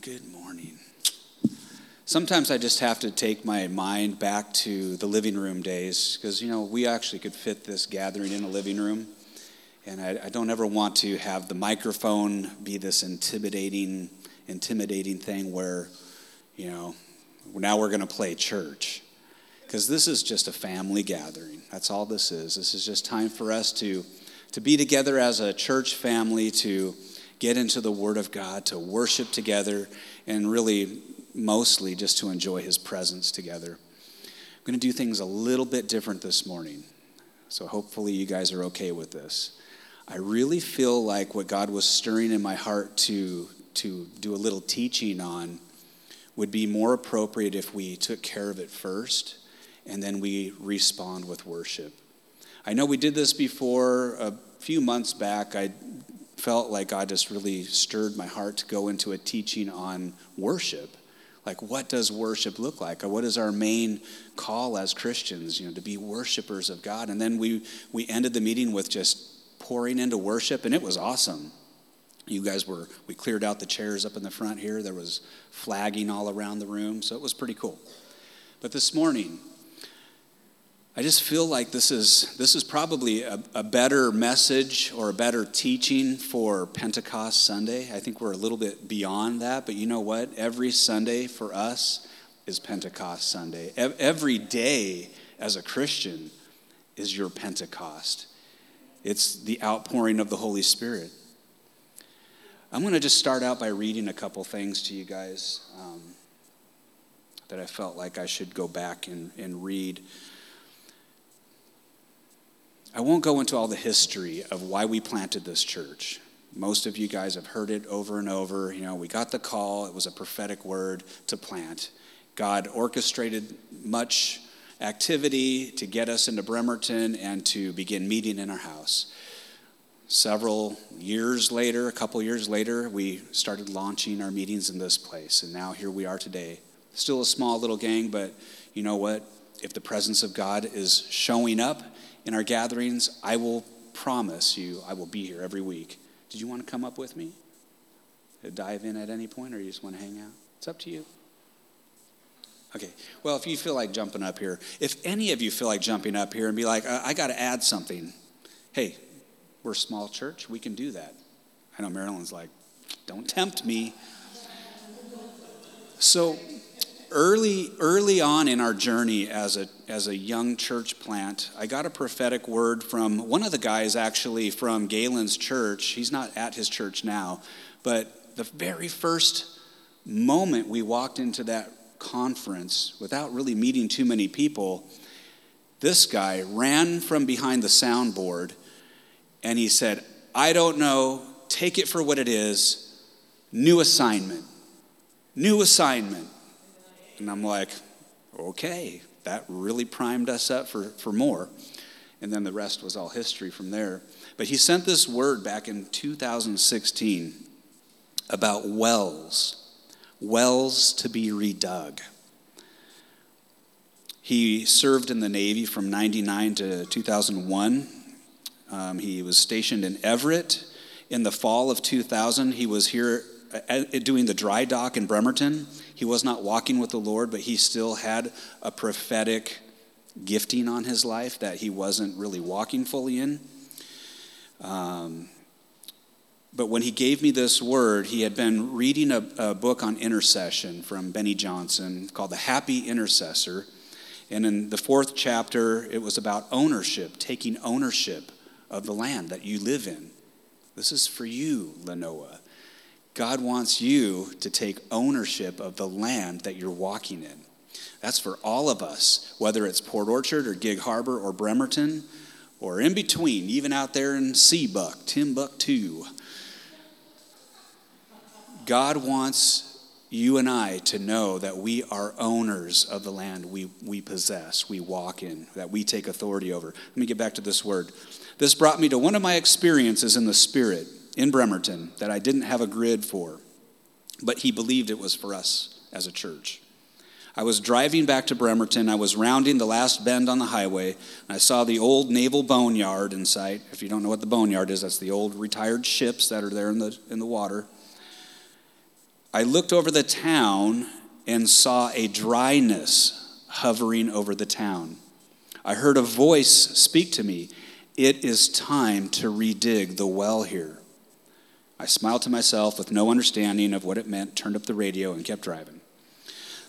good morning. Sometimes I just have to take my mind back to the living room days because, you know, we actually could fit this gathering in a living room. And I, I, don't ever want to have the microphone be this intimidating, intimidating thing where, you know, now we're going to play church. Because this is just a family gathering. That's all this is. This is just time for us to, to be together as a church family, to get into the Word of God, to worship together, and really mostly just to enjoy His presence together. I'm going to do things a little bit different this morning. So hopefully you guys are okay with this. I really feel like what God was stirring in my heart to, to do a little teaching on would be more appropriate if we took care of it first and then we respond with worship. I know we did this before a few months back. I felt like God just really stirred my heart to go into a teaching on worship. Like, what does worship look like? What is our main call as Christians, you know, to be worshipers of God? And then we, we ended the meeting with just pouring into worship, and it was awesome. You guys were, we cleared out the chairs up in the front here. There was flagging all around the room, so it was pretty cool. But this morning, I just feel like this is, this is probably a, a, better message or a better teaching for Pentecost Sunday. I think we're a little bit beyond that, but you know what? Every Sunday for us is Pentecost Sunday. Every day as a Christian is your Pentecost, it's the outpouring of the Holy Spirit. I'm going to just start out by reading a couple things to you guys um, that I felt like I should go back and, and read. I won't go into all the history of why we planted this church. Most of you guys have heard it over and over. You know, we got the call, it was a prophetic word to plant. God orchestrated much activity to get us into Bremerton and to begin meeting in our house. Several years later, a couple years later, we started launching our meetings in this place, and now here we are today. Still a small little gang, but you know what? If the presence of God is showing up, in our gatherings, I will promise you I will be here every week. Did you want to come up with me? Dive in at any point, or you just want to hang out? It's up to you. Okay, well, if you feel like jumping up here, if any of you feel like jumping up here and be like, uh, I, I got to add something, hey, we're a small church, we can do that. I know Marilyn's like, don't tempt me. So, early early on in our journey as a as a young church plant i got a prophetic word from one of the guys actually from galen's church. He's not at his church now but the very first moment we walked into that conference without really meeting too many people this guy ran from behind the soundboard and he said i don't know. Take it for what it is. New assignment. New assignment and I'm like, okay, that really primed us up for, for more. And then the rest was all history from there. But he sent this word back in 2016 about wells, wells to be redug. He served in the Navy from 99 to 2001. Um, he was stationed in Everett. In the fall of 2000, he was here uh, doing the dry dock in Bremerton. He was not walking with the Lord, but he still had a prophetic gifting on his life that he wasn't really walking fully in. Um, but when he gave me this word, he had been reading a, a book on intercession from Beni Johnson called The Happy Intercessor. And in the fourth chapter, it was about ownership, taking ownership of the land that you live in. This is for you, Lenoa. God wants you to take ownership of the land that you're walking in. That's for all of us, whether it's Port Orchard or Gig Harbor or Bremerton or in between, even out there in Seabeck, Timbuktu. God wants you and I to know that we are owners of the land we, we possess, we walk in, that we take authority over. Let me get back to this word. This brought me to one of my experiences in the Spirit in Bremerton that I didn't have a grid for, but he believed it was for us as a church. I was driving back to Bremerton. I was rounding the last bend on the highway, and I saw the old naval boneyard in sight. If you don't know what the boneyard is, that's the old retired ships that are there in the, in the water. I I looked over the town and saw a dryness hovering over the town. I heard a voice speak to me It is time to redig the well here. I smiled to myself with no understanding of what it meant, turned up the radio, and kept driving.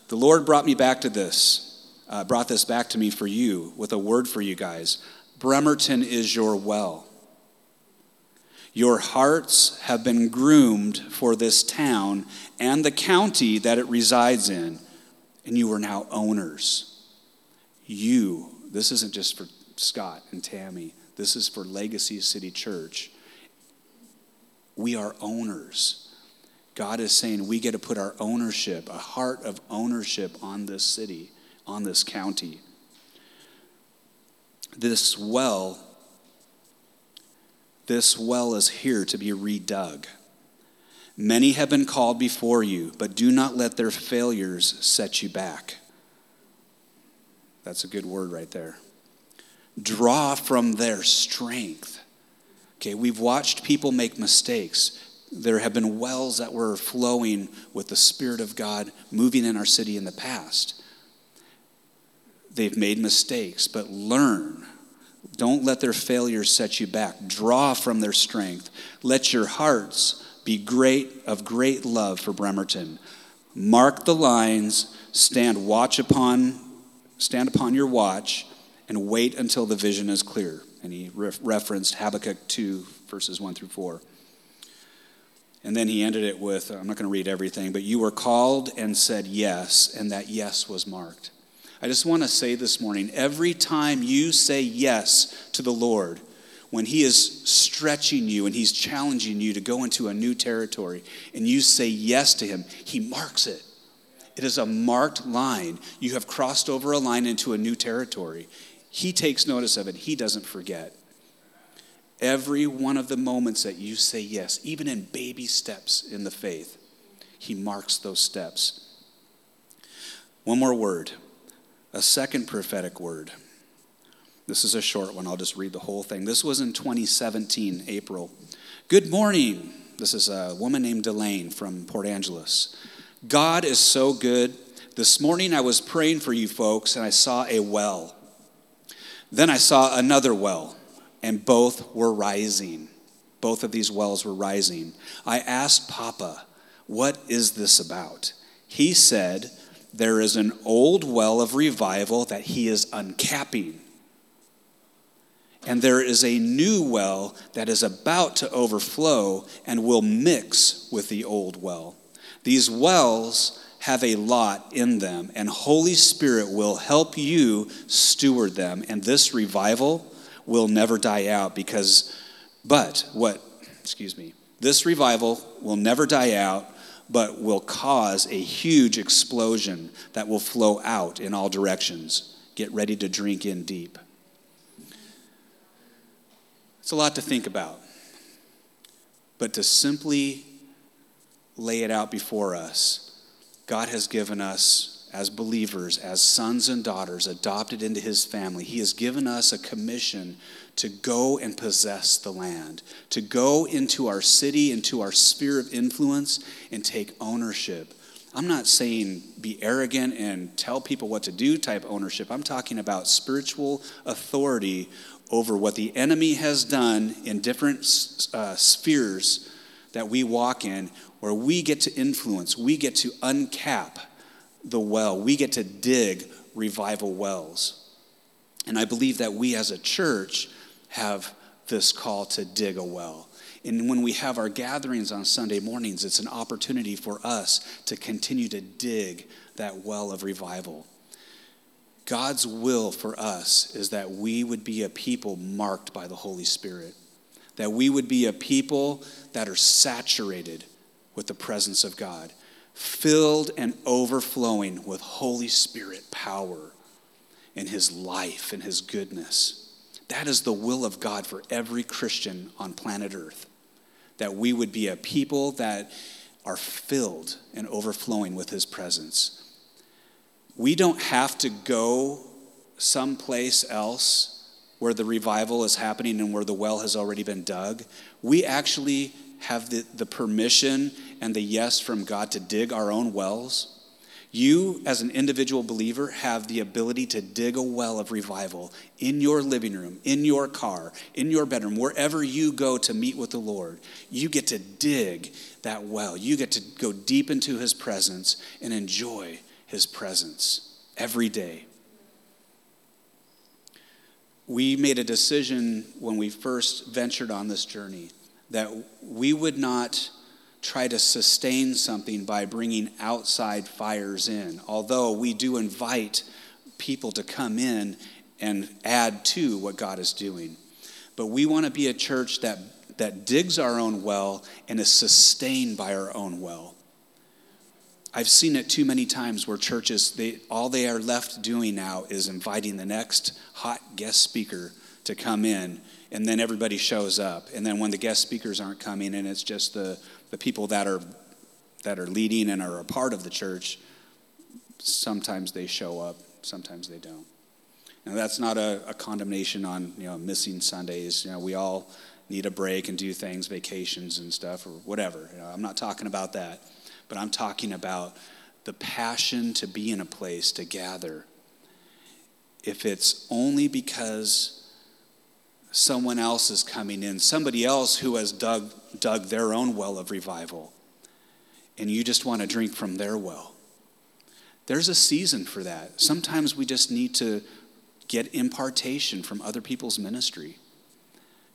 The Lord brought me back to this, uh, brought this back to me for you with a word for you guys. Bremerton is your well. Your hearts have been groomed for this town and the county that it resides in, and you are now owners. You, this isn't just for Scott and Tammy, this is for Legacy City Church. We are owners. God is saying we get to put our ownership, a heart of ownership on this city, on this county. This well this well is here to be redug. Many have been called before you, but do not let their failures set you back. That's a good word right there. Draw from their strength. Okay, we've watched people make mistakes. There have been wells that were flowing with the Spirit of God moving in our city in the past. They've made mistakes, but learn don't let their failures set you back. Draw from their strength. Let your hearts be great of great love for Bremerton. Mark the lines, stand watch upon stand upon your watch and wait until the vision is clear. And he re- referenced Habakkuk 2 verses 1 through 4. And then he ended it with I'm not going to read everything, but you were called and said yes, and that yes was marked. I just want to say this morning every time you say yes to the Lord, when He is stretching you and He's challenging you to go into a new territory, and you say yes to Him, He marks it. It is a marked line. You have crossed over a line into a new territory. He takes notice of it, He doesn't forget. Every one of the moments that you say yes, even in baby steps in the faith, He marks those steps. One more word a second prophetic word. This is a short one. I'll just read the whole thing. This was in 2017, April. Good morning. This is a woman named Delane from Port Angeles. God is so good. This morning I was praying for you folks and I saw a well. Then I saw another well, and both were rising. Both of these wells were rising. I asked Papa, What is this about? He said, there is an old well of revival that he is uncapping. And there is a new well that is about to overflow and will mix with the old well. These wells have a lot in them, and Holy Spirit will help you steward them. And this revival will never die out because, but what, excuse me, this revival will never die out but will cause a huge explosion that will flow out in all directions. Get ready to drink in deep. It's a lot to think about, but to simply lay it out before us, God has given us as believers, as sons and daughters adopted into his family, he has given us a commission to go and possess the land, to go into our city, into our sphere of influence, and take ownership. I'm not saying be arrogant and tell people what to do type ownership. I'm talking about spiritual authority over what the enemy has done in different uh, spheres that we walk in, where we get to influence, we get to uncap the well, we get to dig revival wells. And I believe that we as a church have this call to dig a well. And when we have our gatherings on Sunday mornings, it's an opportunity for us to continue to dig that well of revival. God's will for us is that we would be a people marked by the Holy Spirit, that we would be a people that are saturated with the presence of God, filled and overflowing with Holy Spirit power and His life and His goodness. That is the will of God for every Christian on planet Earth. That we would be a people that are filled and overflowing with His presence. We don't have to go someplace else where the revival is happening and where the well has already been dug. We actually have the, the permission and the yes from God to dig our own wells? You, as an individual believer, have the ability to dig a well of revival in your living room, in your car, in your bedroom, wherever you go to meet with the Lord. You get to dig that well. You get to go deep into His presence and enjoy His presence every day. We made a decision when we first ventured on this journey that we would not try to sustain something by bringing outside fires in, although we do invite people to come in and add to what God is doing. But we want to be a church that, that digs our own well and is sustained by our own well. I've seen it too many times where churches, they, all they are left doing now is inviting the next hot guest speaker to come in, and then everybody shows up. And then when the guest speakers aren't coming and it's just the, the people that are that are leading and are a part of the church, sometimes they show up, sometimes they don't. Now that's not a, a condemnation on you know missing Sundays. You know we all need a break and do things, vacations and stuff or whatever. You know, I'm not talking about that, but I'm talking about the passion to be in a place to gather. If it's only because someone else is coming in, somebody else who has dug, dug their own well of revival, and you just want to drink from their well. There's a season for that. Sometimes we just need to get impartation from other people's ministry,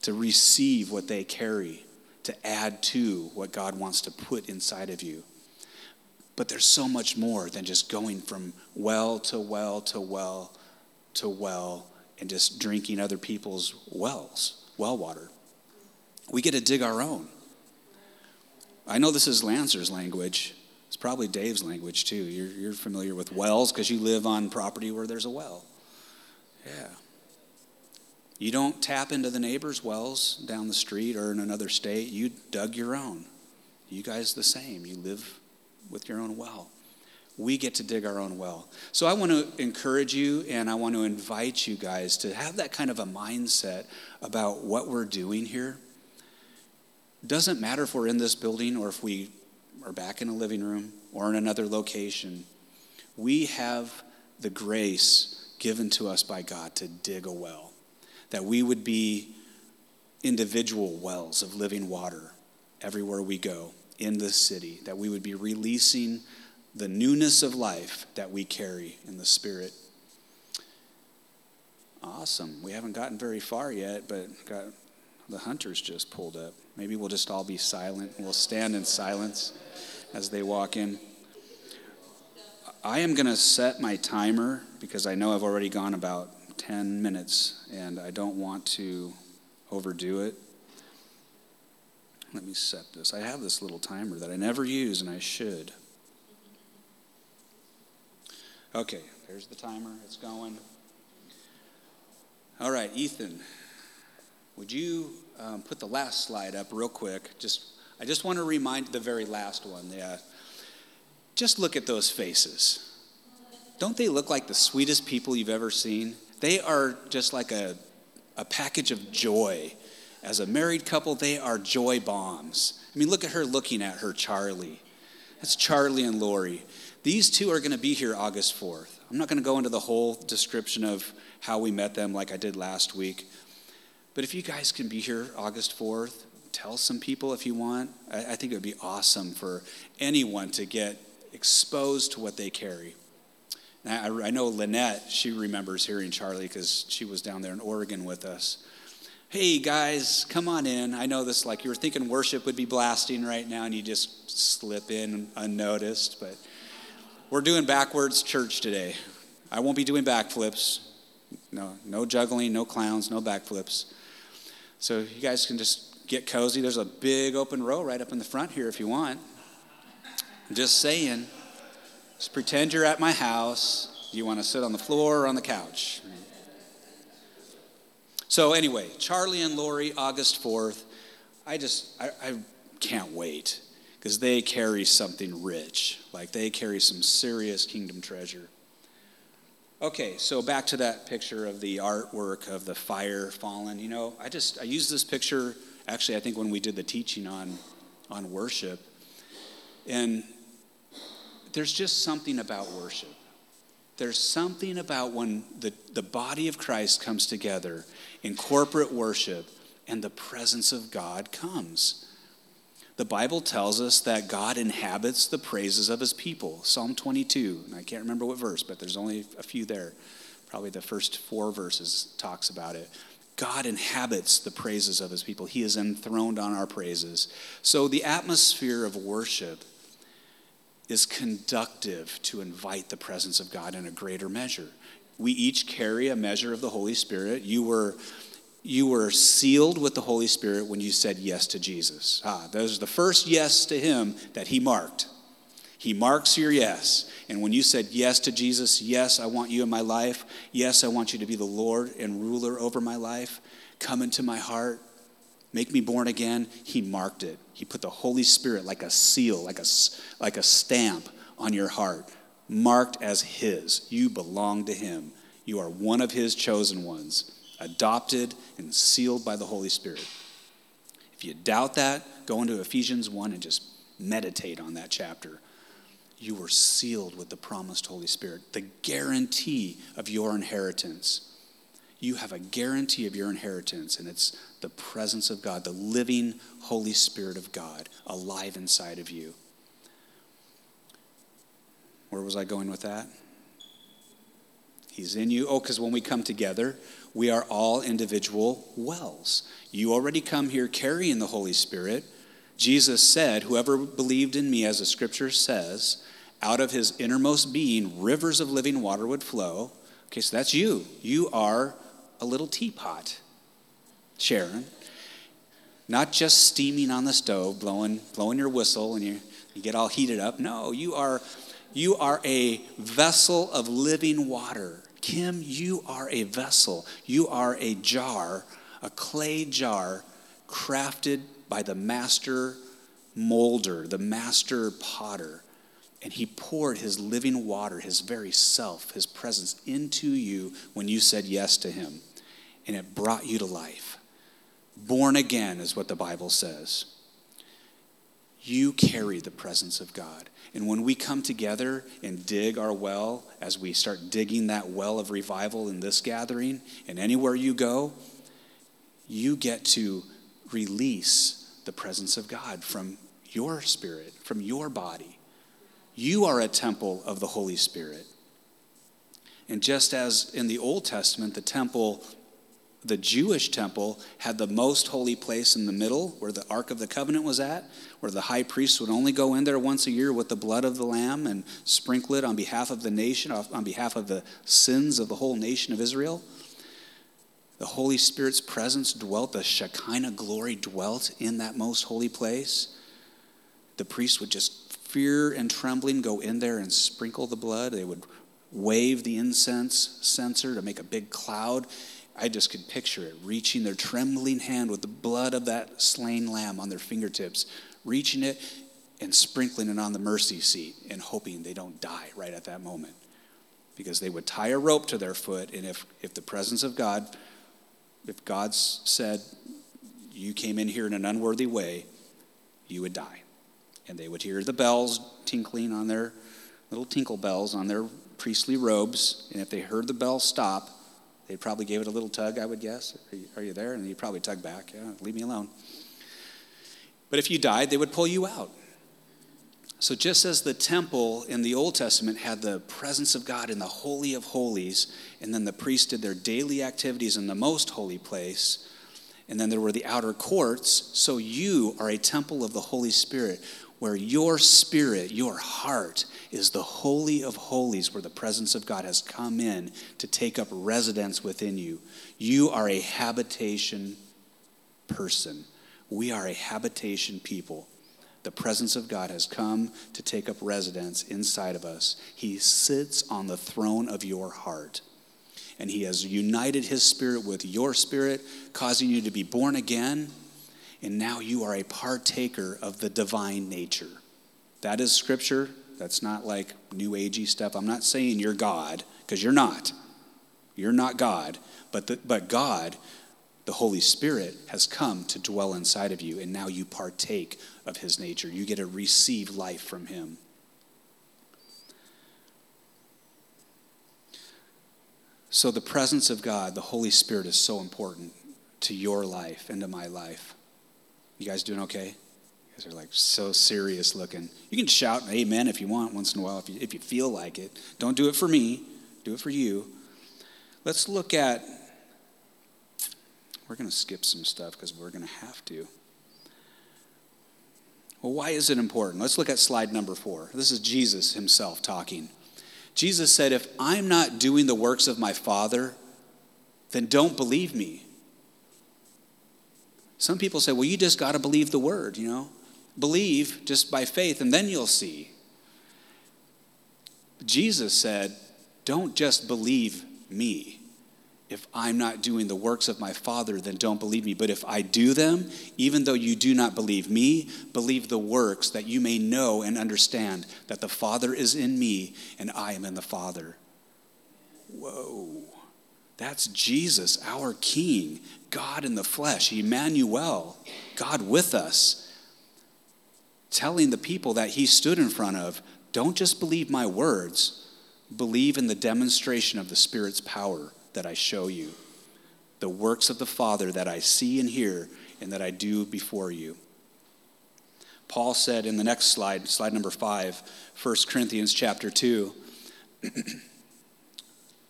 to receive what they carry, to add to what God wants to put inside of you. But there's so much more than just going from well to well to well to well and just drinking other people's wells, well water. We get to dig our own. I know this is Lancer's language. It's probably Dave's language too. You're, you're familiar with wells because you live on property where there's a well. Yeah. You don't tap into the neighbor's wells down the street or in another state. You dug your own. You guys the same. You live with your own well we get to dig our own well. So I want to encourage you and I want to invite you guys to have that kind of a mindset about what we're doing here. Doesn't matter if we're in this building or if we are back in a living room or in another location. We have the grace given to us by God to dig a well, that we would be individual wells of living water everywhere we go in this city, that we would be releasing the newness of life that we carry in the Spirit. Awesome. We haven't gotten very far yet, but got the hunters just pulled up. Maybe we'll just all be silent. We'll stand in silence as they walk in. I am going to set my timer because I know I've already gone about 10 minutes and I don't want to overdo it. Let me set this. I have this little timer that I never use and I should. Okay, there's the timer. It's going. All right, Ethan, would you um, put the last slide up real quick? Just, I just want to remind the very last one. Yeah, just look at those faces. Don't they look like the sweetest people you've ever seen? They are just like a, a package of joy. As a married couple, they are joy bombs. I mean, look at her looking at her Charlie. That's Charlie and Lori. These two are going to be here August 4th. I'm not going to go into the whole description of how we met them like I did last week. But if you guys can be here August 4th, tell some people if you want. I, I think it would be awesome for anyone to get exposed to what they carry. I, I know Lynette, she remembers hearing Charlie because she was down there in Oregon with us. Hey guys, come on in. I know this, like you were thinking worship would be blasting right now and you just slip in unnoticed, but we're doing backwards church today. I won't be doing backflips. No, no juggling, no clowns, no backflips. So you guys can just get cozy. There's a big open row right up in the front here if you want. I'm just saying. Just pretend you're at my house. You want to sit on the floor or on the couch. So anyway, Charlie and Lori, August 4th. I just, I, I can't wait because they carry something rich. Like they carry some serious kingdom treasure. Okay, so back to that picture of the artwork of the fire fallen. You know, I just I used this picture actually I think when we did the teaching on on worship. And there's just something about worship. There's something about when the, the body of Christ comes together in corporate worship and the presence of God comes. The Bible tells us that God inhabits the praises of his people. Psalm 22, and I can't remember what verse, but there's only a few there. Probably the first four verses talks about it. God inhabits the praises of his people. He is enthroned on our praises. So the atmosphere of worship is conductive to invite the presence of God in a greater measure. We each carry a measure of the Holy Spirit. You were you were sealed with the Holy Spirit when you said yes to Jesus. Ah, that was the first yes to him that he marked. He marks your yes. And when you said yes to Jesus, yes, I want you in my life. Yes, I want you to be the Lord and ruler over my life. Come into my heart. Make me born again. He marked it. He put the Holy Spirit like a seal, like a, like a stamp on your heart, marked as His. You belong to Him. You are one of His chosen ones, adopted and sealed by the Holy Spirit. If you doubt that, go into Ephesians 1 and just meditate on that chapter you were sealed with the promised Holy Spirit, the guarantee of your inheritance. You have a guarantee of your inheritance, and it's the presence of God, the living Holy Spirit of God alive inside of you. Where was I going with that? He's in you. Oh, because when we come together, we are all individual wells. You already come here carrying the Holy Spirit. Jesus said, Whoever believed in me, as the scripture says, out of his innermost being, rivers of living water would flow. Okay, so that's you. You are a little teapot, Sharon. Not just steaming on the stove, blowing, blowing your whistle, and you, you get all heated up. No, you are, you are a vessel of living water. Kim, you are a vessel. You are a jar, a clay jar crafted by the master molder, the master potter and he poured his living water, his very self, his presence into you when you said yes to him. And it brought you to life. Born again is what the Bible says. You carry the presence of God. And when we come together and dig our well, as we start digging that well of revival in this gathering and anywhere you go, you get to release the presence of God from your spirit, from your body. You are a temple of the Holy Spirit. And just as in the Old Testament, the temple, the Jewish temple, had the most holy place in the middle where the Ark of the Covenant was at, where the high priest would only go in there once a year with the blood of the Lamb and sprinkle it on behalf of the nation, on behalf of the sins of the whole nation of Israel. The Holy Spirit's presence dwelt, the Shekinah glory dwelt in that most holy place. The priest would just fear and trembling go in there and sprinkle the blood. They would wave the incense censer to make a big cloud. I just could picture it reaching their trembling hand with the blood of that slain lamb on their fingertips, reaching it and sprinkling it on the mercy seat and hoping they don't die right at that moment. Because they would tie a rope to their foot, and if, if the presence of God, if God said, You came in here in an unworthy way, you would die and they would hear the bells tinkling on their little tinkle bells on their priestly robes. And if they heard the bell stop, they probably gave it a little tug, I would guess. Are you, are you there? And you'd probably tug back. Yeah, leave me alone. But if you died, they would pull you out. So, just as the temple in the Old Testament had the presence of God in the Holy of Holies, and then the priests did their daily activities in the most holy place, and then there were the outer courts, so you are a temple of the Holy Spirit where your spirit, your heart, is the holy of holies, where the presence of God has come in to take up residence within you. You are a habitation person. We are a habitation people. The presence of God has come to take up residence inside of us. He sits on the throne of your heart. And He has united His spirit with your spirit, causing you to be born again and now you are a partaker of the divine nature. That is scripture. That's not like new agey stuff. I'm not saying you're God, because you're not. You're not God. But, the, but God The Holy Spirit has come to dwell inside of you, and now you partake of his nature. You get to receive life from him. So, the presence of God, the Holy Spirit, is so important to your life and to my life. You guys doing okay? You guys are like so serious looking. You can shout amen if you want once in a while, if you, if you feel like it. Don't do it for me, do it for you. Let's look at, we're going to skip some stuff because we're going to have to. Well, why is it important? Let's look at slide number four. This is Jesus himself talking. Jesus said, If I'm not doing the works of my Father, then don't believe me. Some people say, Well, you just got to believe the word, you know? Believe just by faith, and then you'll see. Jesus said, Don't just believe me if I'm not doing the works of my Father, then don't believe me. But if I do them, even though you do not believe me, believe the works that you may know and understand that the Father is in me and I am in the Father. Whoa. That's Jesus, our King, God in the flesh, Emmanuel, God with us, telling the people that he stood in front of don't just believe my words, believe in the demonstration of the Spirit's power that I show you, the works of the Father that I see and hear and that I do before you. Paul said in the next slide, slide number five, 1 Corinthians chapter 2.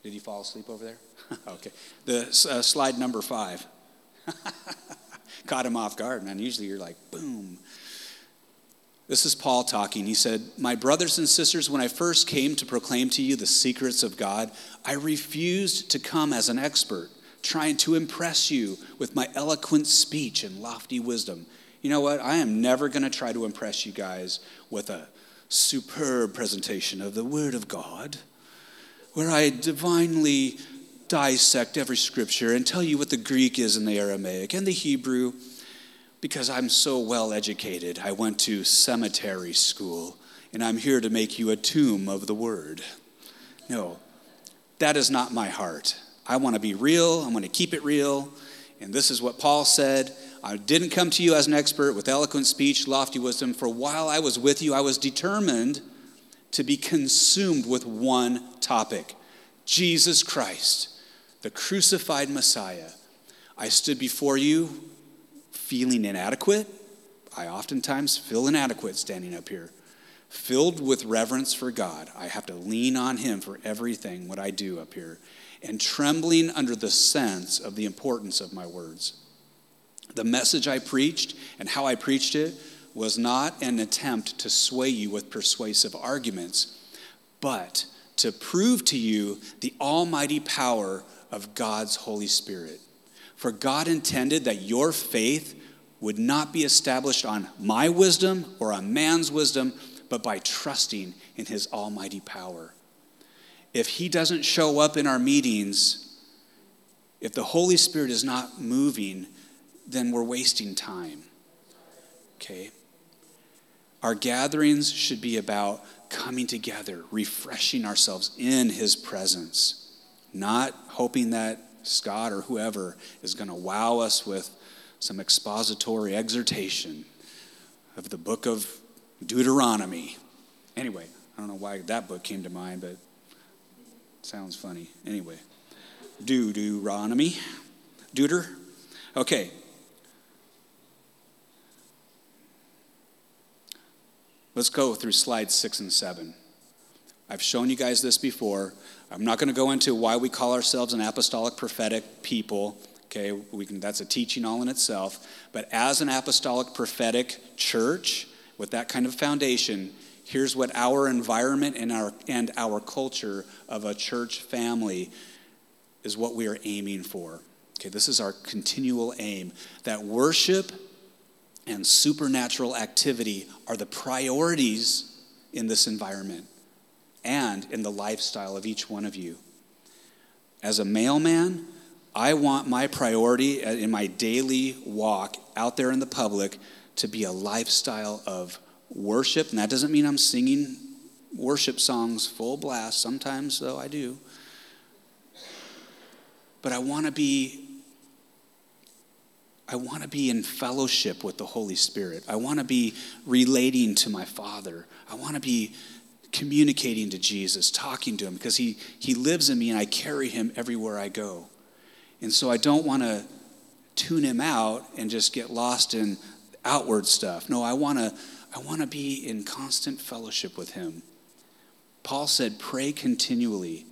Did you fall asleep over there? okay. The uh, slide number five. Caught him off guard, man. Usually you're like, boom. This is Paul talking. He said, My brothers and sisters, when I first came to proclaim to you the secrets of God, I refused to come as an expert, trying to impress you with my eloquent speech and lofty wisdom. You know what? I am never going to try to impress you guys with a superb presentation of the Word of God, where I divinely dissect every scripture and tell you what the Greek is in the Aramaic and the Hebrew because I'm so well educated. I went to cemetery school, and I'm here to make you a tomb of the word. No, that is not my heart. I want to be real, I want to keep it real. And this is what Paul said I didn't come to you as an expert with eloquent speech, lofty wisdom, for while I was with you, I was determined to be consumed with one topic Jesus Christ, the crucified Messiah. I stood before you feeling inadequate. I oftentimes feel inadequate standing up here. Filled with reverence for God, I have to lean on Him for everything what I do up here, and trembling under the sense of the importance of my words. The message I preached and how I preached it was not an attempt to sway you with persuasive arguments, but to prove to you the almighty power of God's Holy Spirit. For God intended that your faith would not be established on my wisdom or on man's wisdom, but by trusting in his almighty power. If he doesn't show up in our meetings, if the Holy Spirit is not moving, then we're wasting time. Okay? Our gatherings should be about coming together, refreshing ourselves in his presence, not hoping that Scott or whoever is going to wow us with some expository exhortation of the book of Deuteronomy. Anyway, I don't know why that book came to mind, but sounds funny. Anyway, Deuteronomy. Deuter? Okay. Let's go through slides six and seven. I've shown you guys this before. I'm not going to go into why we call ourselves an apostolic prophetic people. Okay, we can, that's a teaching all in itself. But as an apostolic prophetic church with that kind of foundation, here's what our environment and our, and our culture of a church family is what we are aiming for. Okay, this is our continual aim that worship and supernatural activity are the priorities in this environment and in the lifestyle of each one of you. As a mailman, I want my priority in my daily walk out there in the public to be a lifestyle of worship. And that doesn't mean I'm singing worship songs full blast. Sometimes, though, I do. But I want to be I want to be in fellowship with the Holy Spirit. I want to be relating to my Father. I want to be communicating to Jesus, talking to him, because he, he lives in me and I carry him everywhere I go. And so I don't want to tune him out and just get lost in outward stuff. No, I want to I want to be in constant fellowship with him. Paul said, pray continually.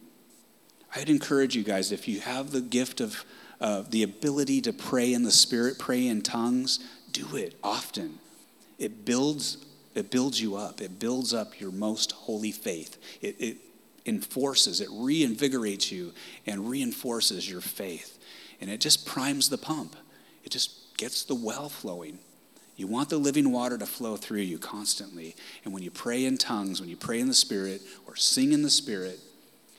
I'd encourage you guys, if you have the gift of uh, the ability to pray in the Spirit, pray in tongues, do it often. It builds, it builds you up. It builds up your most holy faith. It, it enforces, it reinvigorates you and reinforces your faith. And it just primes the pump. It just gets the well flowing. You want the living water to flow through you constantly. And when you pray in tongues, when you pray in the Spirit or sing in the Spirit,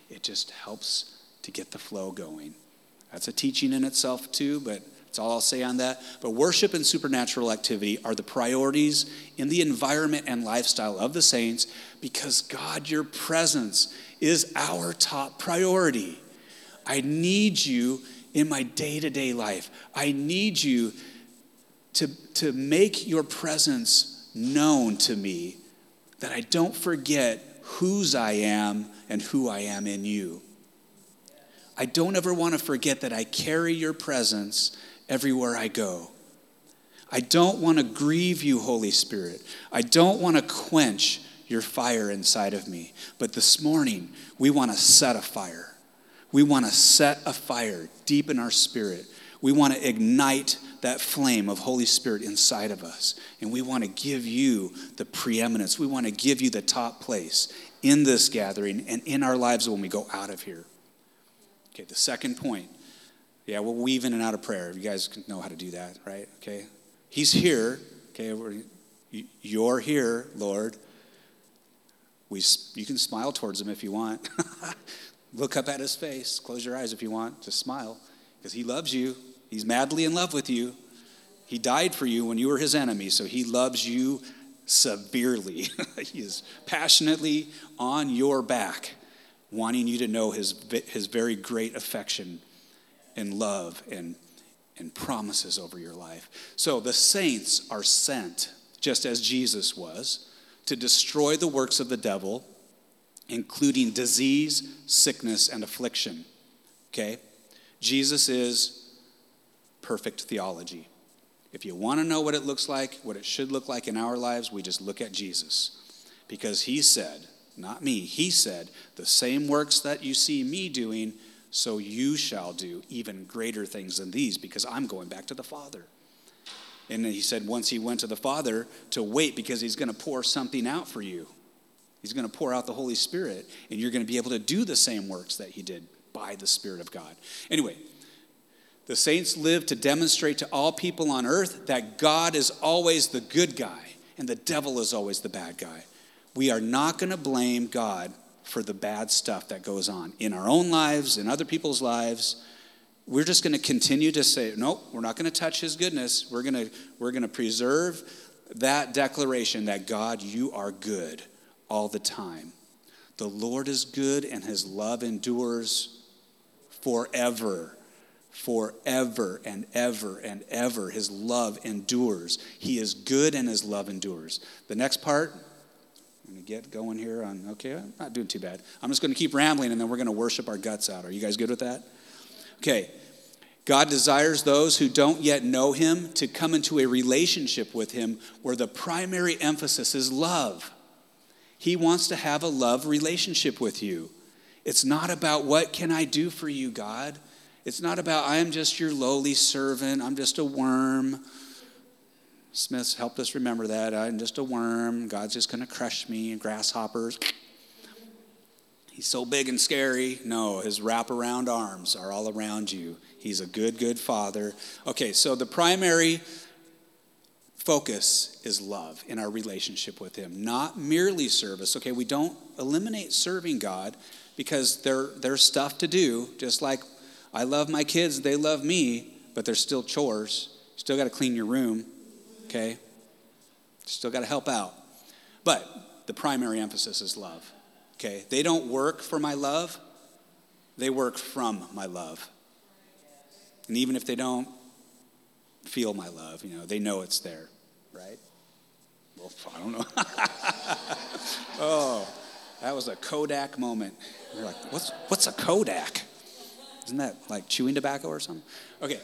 it just helps to get the flow going. That's a teaching in itself, too, but that's all I'll say on that. But worship and supernatural activity are the priorities in the environment and lifestyle of the saints because, God, your presence is our top priority. I need you in my day to day life. I need you to, to make your presence known to me, that I don't forget whose I am and who I am in you. I don't ever want to forget that I carry your presence everywhere I go. I don't want to grieve you, Holy Spirit. I don't want to quench your fire inside of me. But this morning, we want to set a fire. We want to set a fire deep in our spirit. We want to ignite that flame of Holy Spirit inside of us. And we want to give you the preeminence. We want to give you the top place in this gathering and in our lives when we go out of here. Okay, the second point. Yeah, we'll weave in and out of prayer. You guys know how to do that, right? Okay. He's here. Okay, you're here, Lord. We, you can smile towards him if you want. Look up at his face. Close your eyes if you want. Just smile because he loves you. He's madly in love with you. He died for you when you were his enemy, so he loves you severely. he is passionately on your back, wanting you to know his, his very great affection and love and, and promises over your life. So the saints are sent, just as Jesus was, to destroy the works of the devil, including disease, sickness, and affliction. Okay? Jesus is perfect theology. If you want to know what it looks like, what it should look like in our lives, we just look at Jesus. Because he said, not me, he said, the same works that you see me doing, so you shall do even greater things than these, because I'm going back to the Father. And he said, once he went to the Father, to wait because he's going to pour something out for you. He's going to pour out the Holy Spirit, and you're going to be able to do the same works that he did by the Spirit of God. Anyway, the saints live to demonstrate to all people on earth that God is always the good guy and the devil is always the bad guy. We are not going to blame God for the bad stuff that goes on in our own lives, in other people's lives. We're just going to continue to say, nope, we're not going to touch his goodness. We're going to, we're going to preserve that declaration that God, you are good all the time. The Lord is good and his love endures forever forever and ever and ever. His love endures. He is good and his love endures. The next part, I'm going to get going here on, okay, I'm not doing too bad. I'm just going to keep rambling and then we're going to worship our guts out. Are you guys good with that? Okay. God desires those who don't yet know him to come into a relationship with him where the primary emphasis is love. He wants to have a love relationship with you. It's not about what can I do for you, God? It's not about, I am just your lowly servant, I'm just a worm. Smith's helped us remember that. I'm just a worm. God's just going to crush me grasshoppers. He's so big and scary. No, his wraparound arms are all around you. He's a good, good father. Okay, so the primary focus is love in our relationship with him, not merely service. Okay, we don't eliminate serving God because there, there's stuff to do, just like I love my kids, they love me, but there's still chores. Still got to clean your room, okay? Still got to help out. But the primary emphasis is love, okay? They don't work for my love, they work from my love. And even if they don't feel my love. You know, they know it's there, right? Well, I don't know. oh, that was a Kodak moment. You're like, what's, what's a Kodak? Isn't that like chewing tobacco or something? Okay.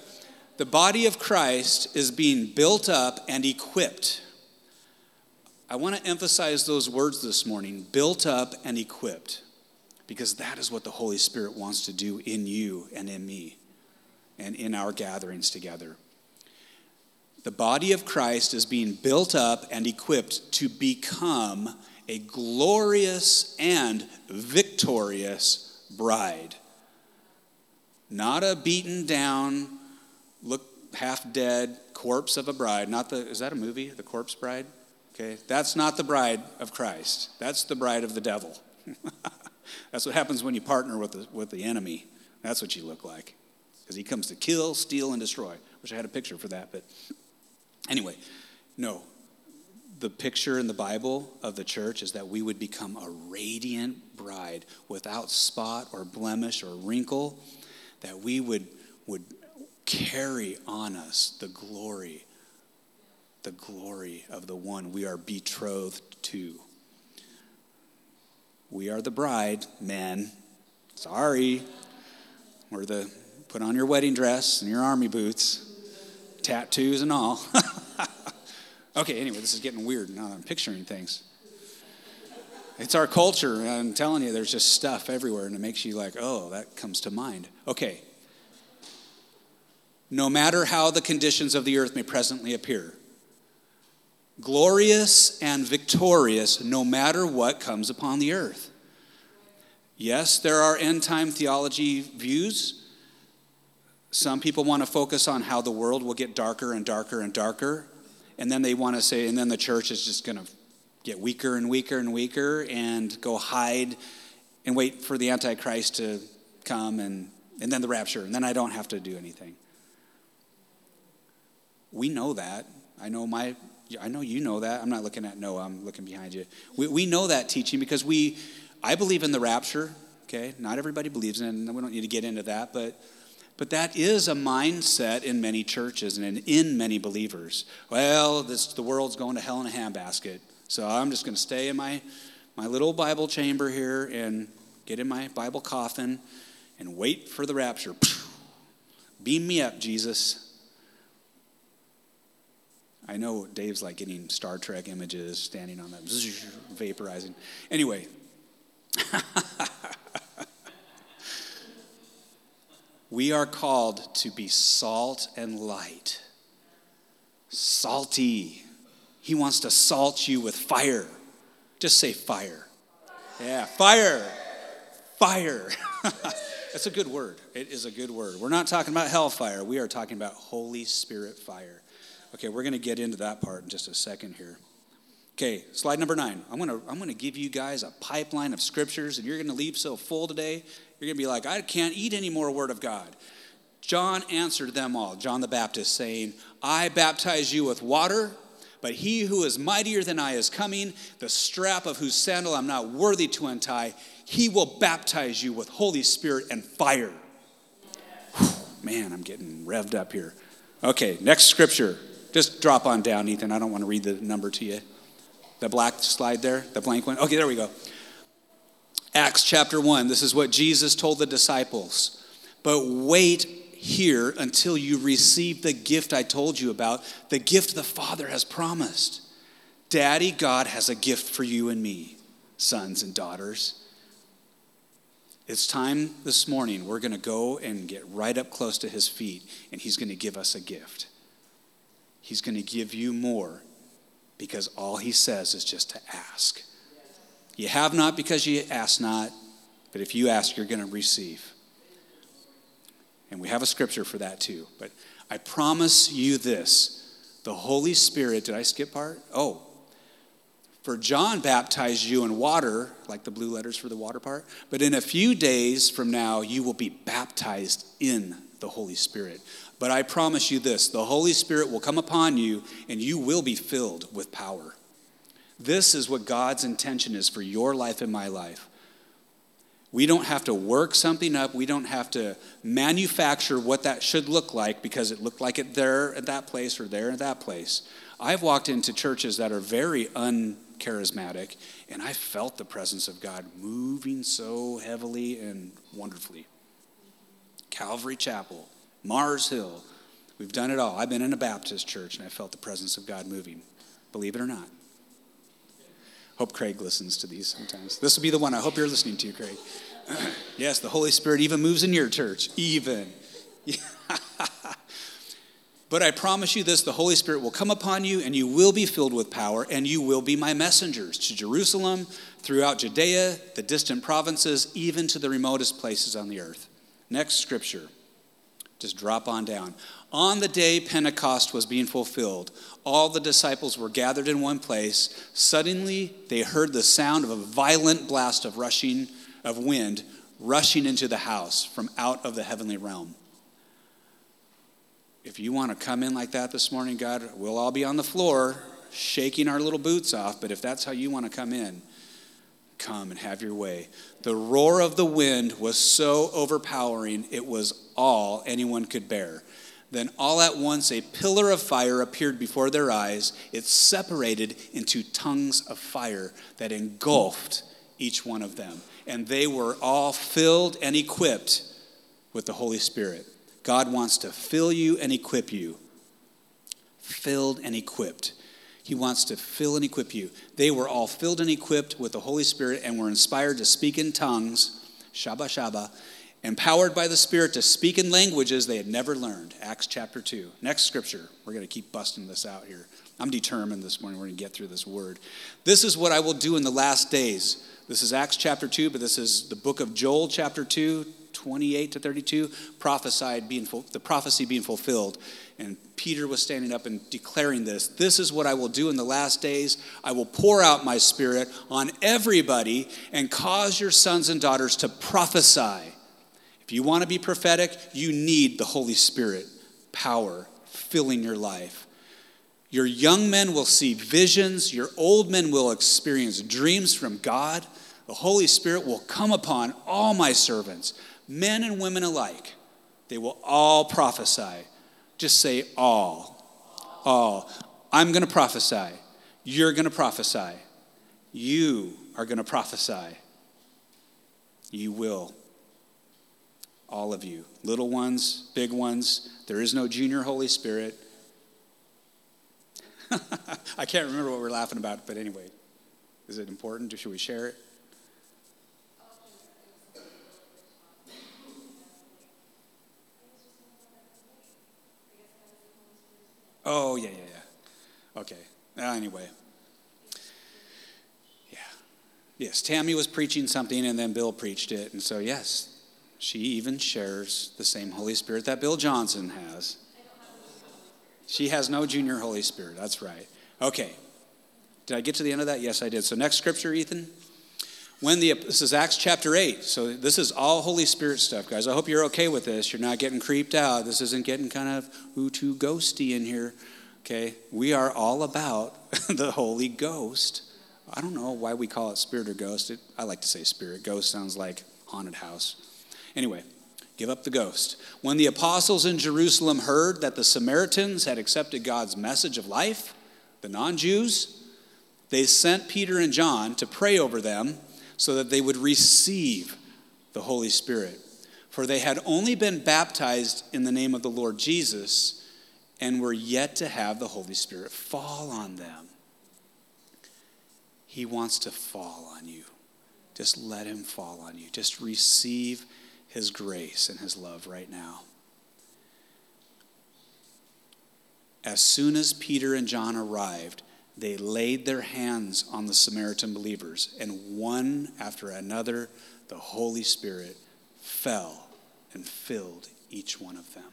The body of Christ is being built up and equipped. I want to emphasize those words this morning built up and equipped, because that is what the Holy Spirit wants to do in you and in me and in our gatherings together. The body of Christ is being built up and equipped to become a glorious and victorious bride. Not a beaten down, look half dead corpse of a bride. Not the, is that a movie, The Corpse Bride? Okay, that's not the bride of Christ. That's the bride of the devil. that's what happens when you partner with the, with the enemy. That's what you look like. Because he comes to kill, steal, and destroy. Wish I had a picture for that, but Anyway, no. The picture in the Bible of the church is that we would become a radiant bride without spot or blemish or wrinkle, that we would, would carry on us the glory, the glory of the one we are betrothed to. We are the bride, men. Sorry. We're the put on your wedding dress and your army boots tattoos and all. okay, anyway, this is getting weird now I'm picturing things. It's our culture. I'm telling you, there's just stuff everywhere, and it makes you like, oh, that comes to mind. Okay. No matter how the conditions of the earth may presently appear, glorious and victorious no matter what comes upon the earth. Yes, there are end time theology views some people want to focus on how the world will get darker and darker and darker. And then they want to say, and then the church is just going to get weaker and weaker and weaker and go hide and wait for the Antichrist to come and, and then the rapture. And then I don't have to do anything. We know that. I know my I know you know that. I'm not looking at Noah, I'm looking behind you. We, we know that teaching because we, I believe in the rapture, okay? Not everybody believes in it, and we don't need to get into that, but but that is a mindset in many churches and in many believers. Well, this, the world's going to hell in a handbasket. So I'm just going to stay in my, my little Bible chamber here and get in my Bible coffin and wait for the rapture. Beam me up, Jesus. I know Dave's like getting Star Trek images standing on that, vaporizing. Anyway. We are called to be salt and light. Salty. He wants to salt you with fire. Just say fire. Yeah, fire. Fire. That's a good word. It is a good word. We're not talking about hellfire, we are talking about Holy Spirit fire. Okay, we're going to get into that part in just a second here. Okay, slide number nine. I'm going to I'm going to give you guys a pipeline of scriptures, and you're going to leave so full today you're going to be like, I can't eat any more Word of God. John answered them all, John the Baptist, saying, I baptize you with water, but he who is mightier than I is coming, the strap of whose sandal I'm not worthy to untie. He will baptize you with Holy Spirit and fire. Whew, man, I'm getting revved up here. Okay, next scripture. Just drop on down, Ethan. I don't want to read the number to you. The black slide there, the blank one. Okay, there we go. Acts chapter 1, this is what Jesus told the disciples. But wait here until you receive the gift I told you about, the gift the Father has promised. Daddy God has a gift for you and me, sons and daughters. It's time this morning, we're going to go and get right up close to his feet, and he's going to give us a gift. He's going to give you more because all he says is just to ask. You have not because you ask not, but if you ask, you're going to receive. And we have a scripture for that too. But I promise you this the Holy Spirit, did I skip part? Oh, for John baptized you in water, like the blue letters for the water part, but in a few days from now, you will be baptized in the Holy Spirit. But I promise you this the Holy Spirit will come upon you, and you will be filled with power. This is what God's intention is for your life and my life. We don't have to work something up. We don't have to manufacture what that should look like because it looked like it there at that place or there at that place. I've walked into churches that are very uncharismatic, and I felt the presence of God moving so heavily and wonderfully. Calvary Chapel, Mars Hill, we've done it all. I've been in a Baptist church, and I felt the presence of God moving, believe it or not. Hope Craig listens to these sometimes. This will be the one I hope you're listening to, Craig. yes, the Holy Spirit even moves in your church, even. but I promise you this the Holy Spirit will come upon you, and you will be filled with power, and you will be my messengers to Jerusalem, throughout Judea, the distant provinces, even to the remotest places on the earth. Next scripture. Just drop on down. On the day Pentecost was being fulfilled, all the disciples were gathered in one place. Suddenly, they heard the sound of a violent blast of rushing of wind rushing into the house from out of the heavenly realm. If you want to come in like that this morning, God, we'll all be on the floor shaking our little boots off, but if that's how you want to come in, come and have your way. The roar of the wind was so overpowering, it was all anyone could bear. Then, all at once, a pillar of fire appeared before their eyes. It separated into tongues of fire that engulfed each one of them. And they were all filled and equipped with the Holy Spirit. God wants to fill you and equip you. Filled and equipped. He wants to fill and equip you. They were all filled and equipped with the Holy Spirit and were inspired to speak in tongues, Shabba Shabba, empowered by the Spirit to speak in languages they had never learned. Acts chapter 2. Next scripture. We're going to keep busting this out here. I'm determined this morning we're going to get through this word. This is what I will do in the last days. This is Acts chapter 2, but this is the book of Joel chapter 2, 28 to 32, prophesied being the prophecy being fulfilled. And Peter was standing up and declaring this. This is what I will do in the last days. I will pour out my spirit on everybody and cause your sons and daughters to prophesy. If you want to be prophetic, you need the Holy Spirit power filling your life. Your young men will see visions, your old men will experience dreams from God. The Holy Spirit will come upon all my servants, men and women alike. They will all prophesy. Just say all. All. I'm going to prophesy. You're going to prophesy. You are going to prophesy. You will all of you, little ones, big ones. There is no junior Holy Spirit. I can't remember what we're laughing about, but anyway, is it important? Should we share it? Oh, yeah, yeah, yeah. Okay. Uh, anyway. Yeah. Yes, Tammy was preaching something and then Bill preached it. And so, yes, she even shares the same Holy Spirit that Bill Johnson has. She has no junior Holy Spirit. That's right. Okay. Did I get to the end of that? Yes, I did. So, next scripture, Ethan. When the this is Acts chapter 8. So this is all Holy Spirit stuff, guys. I hope you're okay with this. You're not getting creeped out. This isn't getting kind of ooh too ghosty in here. Okay? We are all about the Holy Ghost. I don't know why we call it spirit or ghost. It, I like to say spirit. Ghost sounds like haunted house. Anyway, give up the ghost. When the apostles in Jerusalem heard that the Samaritans had accepted God's message of life, the non Jews, they sent Peter and John to pray over them so that they would receive the Holy Spirit. For they had only been baptized in the name of the Lord Jesus and were yet to have the Holy Spirit fall on them. He wants to fall on you. Just let him fall on you. Just receive his grace and his love right now. As soon as Peter and John arrived, they laid their hands on the Samaritan believers, and one after another, the Holy Spirit fell and filled each one of them.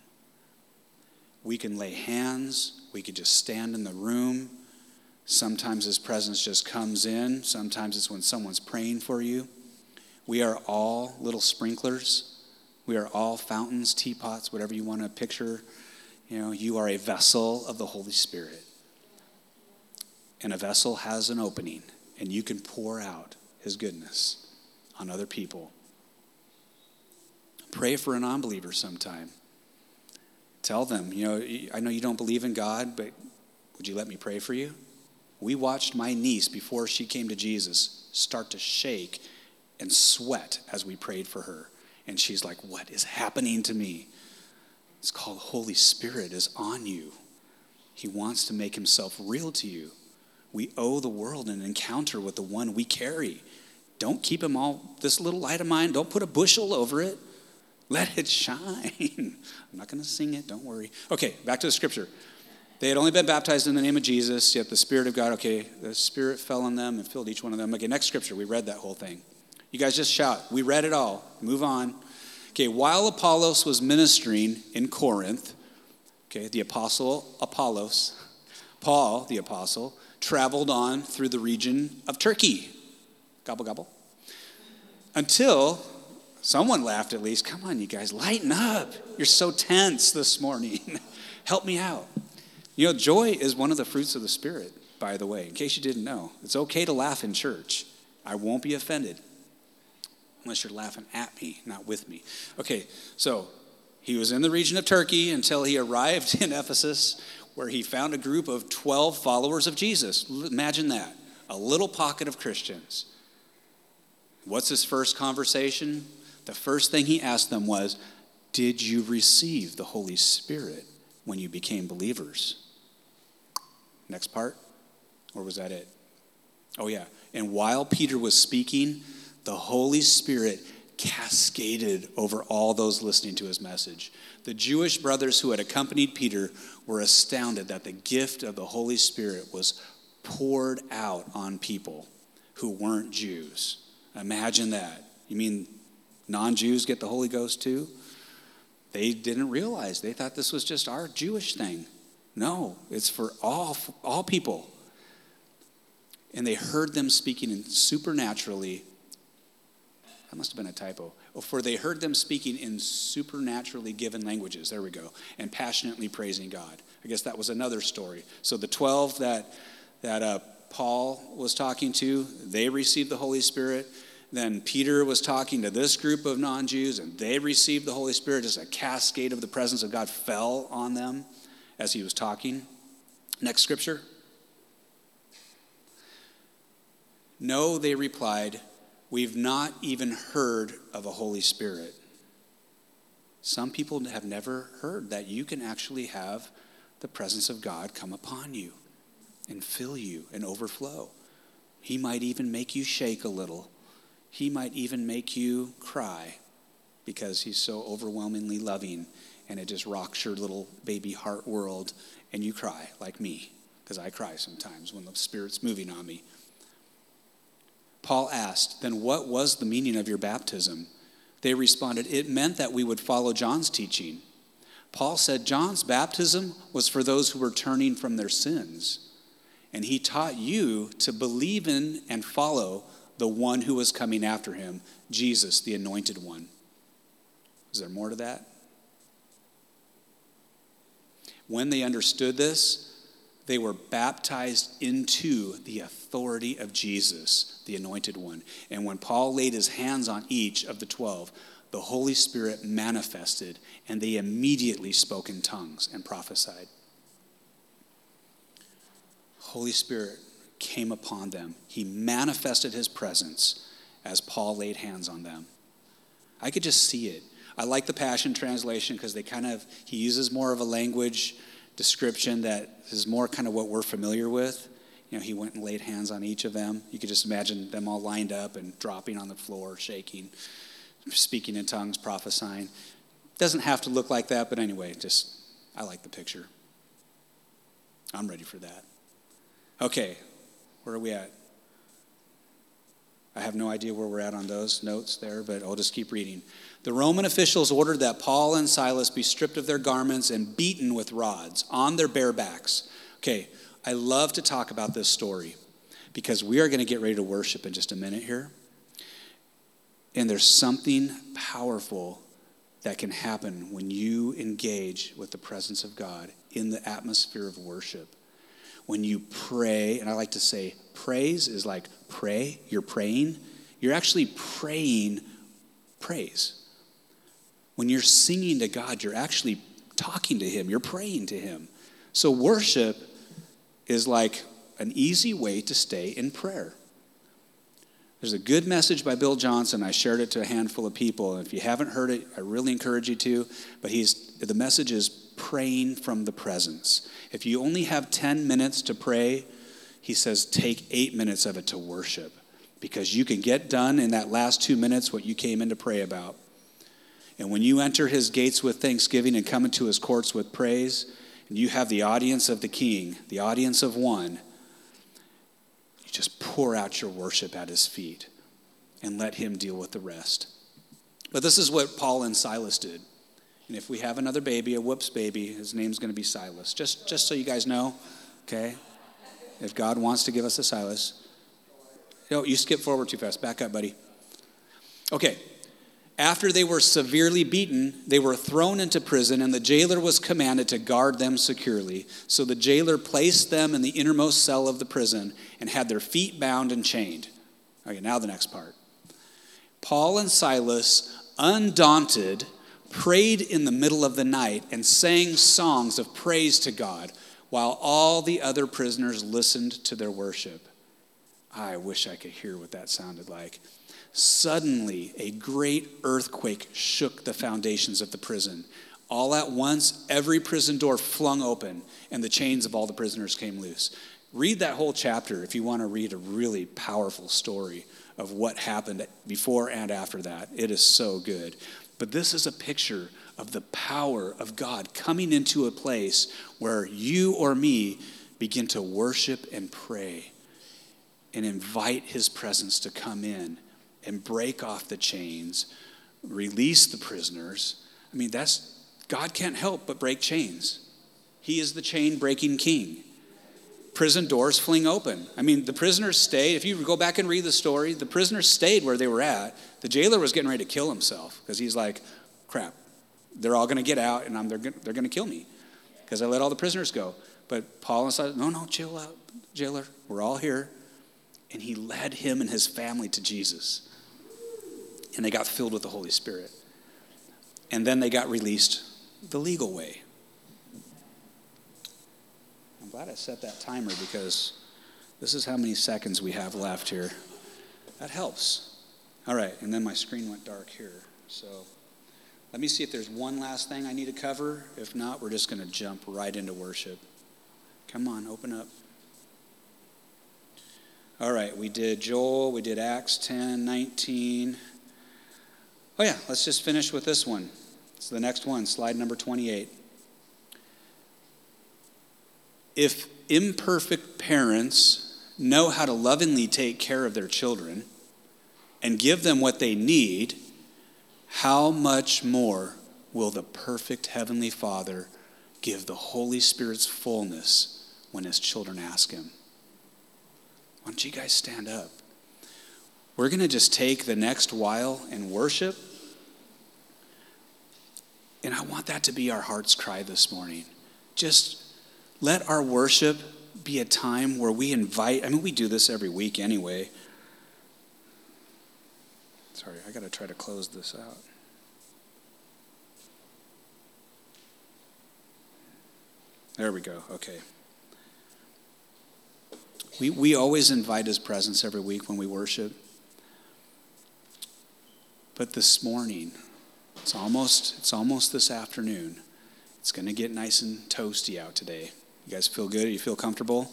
We can lay hands, we could just stand in the room. Sometimes His presence just comes in, sometimes it's when someone's praying for you. We are all little sprinklers. We are all fountains, teapots, whatever you want to picture. You know, you are a vessel of the Holy Spirit. And a vessel has an opening, and you can pour out His goodness on other people pray for an unbeliever sometime. Tell them, you know, I know you don't believe in God, but would you let me pray for you? We watched my niece before she came to Jesus start to shake and sweat as we prayed for her. And she's like, What is happening to me? It's called Holy Spirit is on you. He wants to make himself real to you. We owe the world an encounter with the one we carry. Don't keep him all, this little light of mine, don't put a bushel over it. Let it shine. I'm not going to sing it, don't worry. Okay, back to the scripture. They had only been baptized in the name of Jesus, yet the Spirit of God, okay, the Spirit fell on them and filled each one of them. Okay, next scripture, we read that whole thing. You guys just shout. We read it all. Move on. Okay, while Apollos was ministering in Corinth, okay, the apostle Apollos, Paul, the apostle, traveled on through the region of Turkey. Gobble, gobble. Until Someone laughed at least. Come on, you guys, lighten up. You're so tense this morning. Help me out. You know, joy is one of the fruits of the Spirit, by the way, in case you didn't know. It's okay to laugh in church. I won't be offended unless you're laughing at me, not with me. Okay, so he was in the region of Turkey until he arrived in Ephesus, where he found a group of 12 followers of Jesus. Imagine that a little pocket of Christians. What's his first conversation? the first thing he asked them was, Did you receive the Holy Spirit when you became believers? Next part? Or was that it? Oh, yeah. And while Peter was speaking, the Holy Spirit cascaded over all those listening to his message. The Jewish brothers who had accompanied Peter were astounded that the gift of the Holy Spirit was poured out on people who weren't Jews. Imagine that. You mean non Jews get the Holy Ghost too? They didn't realize. They thought this was just our Jewish thing. No, it's for all, all people. And they heard them speaking in supernaturally. That must have been a typo. For they heard them speaking in supernaturally given languages. There we go. And passionately praising God. I guess that was another story. So the 12 that, that uh, Paul was talking to, they received the Holy Spirit. Then Peter was talking to this group of non Jews, and they received the Holy Spirit. Just a cascade of the presence of God fell on them as he was talking. Next scripture. No, they replied, We've not even heard of a Holy Spirit. Some people have never heard that you can actually have the presence of God come upon you and fill you and overflow. He might even make you shake a little he might even make you cry because he's so overwhelmingly loving and it just rocks your little baby heart world and you cry like me because I cry sometimes when the Spirit's moving on me. Paul asked, Then what was the meaning of your baptism? They responded, It meant that we would follow John's teaching. Paul said John's baptism was for those who were turning from their sins. And he taught you to believe in and follow the one who was coming after him, Jesus, the anointed one. Is there more to that? When they understood this, they were baptized into the authority of Jesus, the anointed one. And when Paul laid his hands on each of the 12, the Holy Spirit manifested, and they immediately spoke in tongues and prophesied. Holy Spirit, came upon them. He manifested his presence as Paul laid hands on them. I could just see it. I like the Passion Translation because they kind of, he uses more of a language description that is more kind of what we're familiar with. You know, he went and laid hands on each of them. You could just imagine them all lined up and dropping on the floor, shaking, speaking in tongues, prophesying. Doesn't have to look like that, but anyway, just, I like the picture. I'm ready for that. Okay, where are we at? I have no idea where we're at on those notes there, but I'll just keep reading. The Roman officials ordered that Paul and Silas be stripped of their garments and beaten with rods on their bare backs. Okay, I love to talk about this story because we are going to get ready to worship in just a minute here. And there's something powerful that can happen when you engage with the presence of God in the atmosphere of worship when you pray, and I like to say praise is like pray, you're praying, you're actually praying praise. When you're singing to God, you're actually talking to Him, you're praying to Him. So, worship is like an easy way to stay in prayer. There's a good message by Bill Johnson. I shared it to a handful of people. If you haven't heard it, I really encourage you to. But he's the message is praying from the presence. If you only have 10 minutes to pray, he says take 8 minutes of it to worship because you can get done in that last 2 minutes what you came in to pray about. And when you enter his gates with thanksgiving and come into his courts with praise, and you have the audience of the king, the audience of one, you just pour out your worship at his feet and let him deal with the rest. But this is what Paul and Silas did. And if we have another baby, a whoops baby, his name's going to be Silas. Just, just so you guys know, okay? If God wants to give us a Silas. No, you skip forward too fast. Back up, buddy. Okay, after they were severely beaten, they were thrown into prison, and the jailer was commanded to guard them securely. So the jailer placed them in the innermost cell of the prison and had their feet bound and chained. Okay, now the next part. Paul and Silas, undaunted, prayed in the middle of the night and sang songs of praise to God while all the other prisoners listened to their worship. I wish I could hear what that sounded like. Suddenly, a great earthquake shook the foundations of the prison. All at once, every prison door flung open, and the chains of all the prisoners came loose. Read that whole chapter if you want to read a really powerful story of what happened before and after that. It is so good. But this is a picture of the power of God coming into a place where you or me begin to worship and pray and invite his presence to come in and break off the chains, release the prisoners. I mean, that's God can't help but break chains. He is the chain breaking king. Prison doors fling open. I mean, the prisoners stayed. If you go back and read the story, the prisoners stayed where they were at. The jailer was getting ready to kill himself because he's like, crap, they're all going to get out and I'm, they're, they're going to kill me because I let all the prisoners go. But Paul and Silas, no, no, chill out, jailer. We're all here. And he led him and his family to Jesus and they got filled with the Holy Spirit. And then they got released the legal way. I'm glad I set that timer because this is how many seconds we have left here. That helps. All right, and then my screen went dark here. So let me see if there's one last thing I need to cover. If not, we're just going to jump right into worship. Come on, open up. All right, we did Joel, we did Acts 10, 19. Oh, yeah, let's just finish with this one. It's the next one, slide number 28. If imperfect parents know how to lovingly take care of their children and give them what they need, how much more will the perfect Heavenly Father give the Holy Spirit's fullness when His children ask Him? Why don't you guys stand up? We're going to just take the next while and worship. And I want that to be our heart's cry this morning. Just let our worship be a time where we invite, I mean, we do this every week anyway. Sorry, I got to try to close this out. There we go. Okay. We, we always invite his presence every week when we worship. But this morning, it's almost, it's almost this afternoon. It's going to get nice and toasty out today. You guys feel good? You feel comfortable?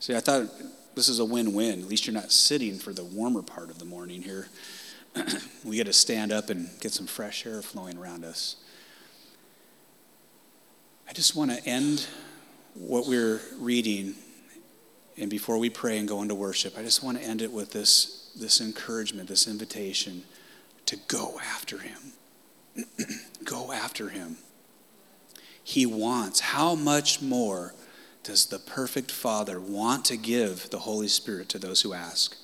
See, I thought this is a win win. At least you're not sitting for the warmer part of the morning here. we get to stand up and get some fresh air flowing around us. I just want to end what we're reading, and before we pray and go into worship, I just want to end it with this, this encouragement, this invitation to go after Him. go after Him. He wants, how much more does the perfect Father want to give the Holy Spirit to those who ask?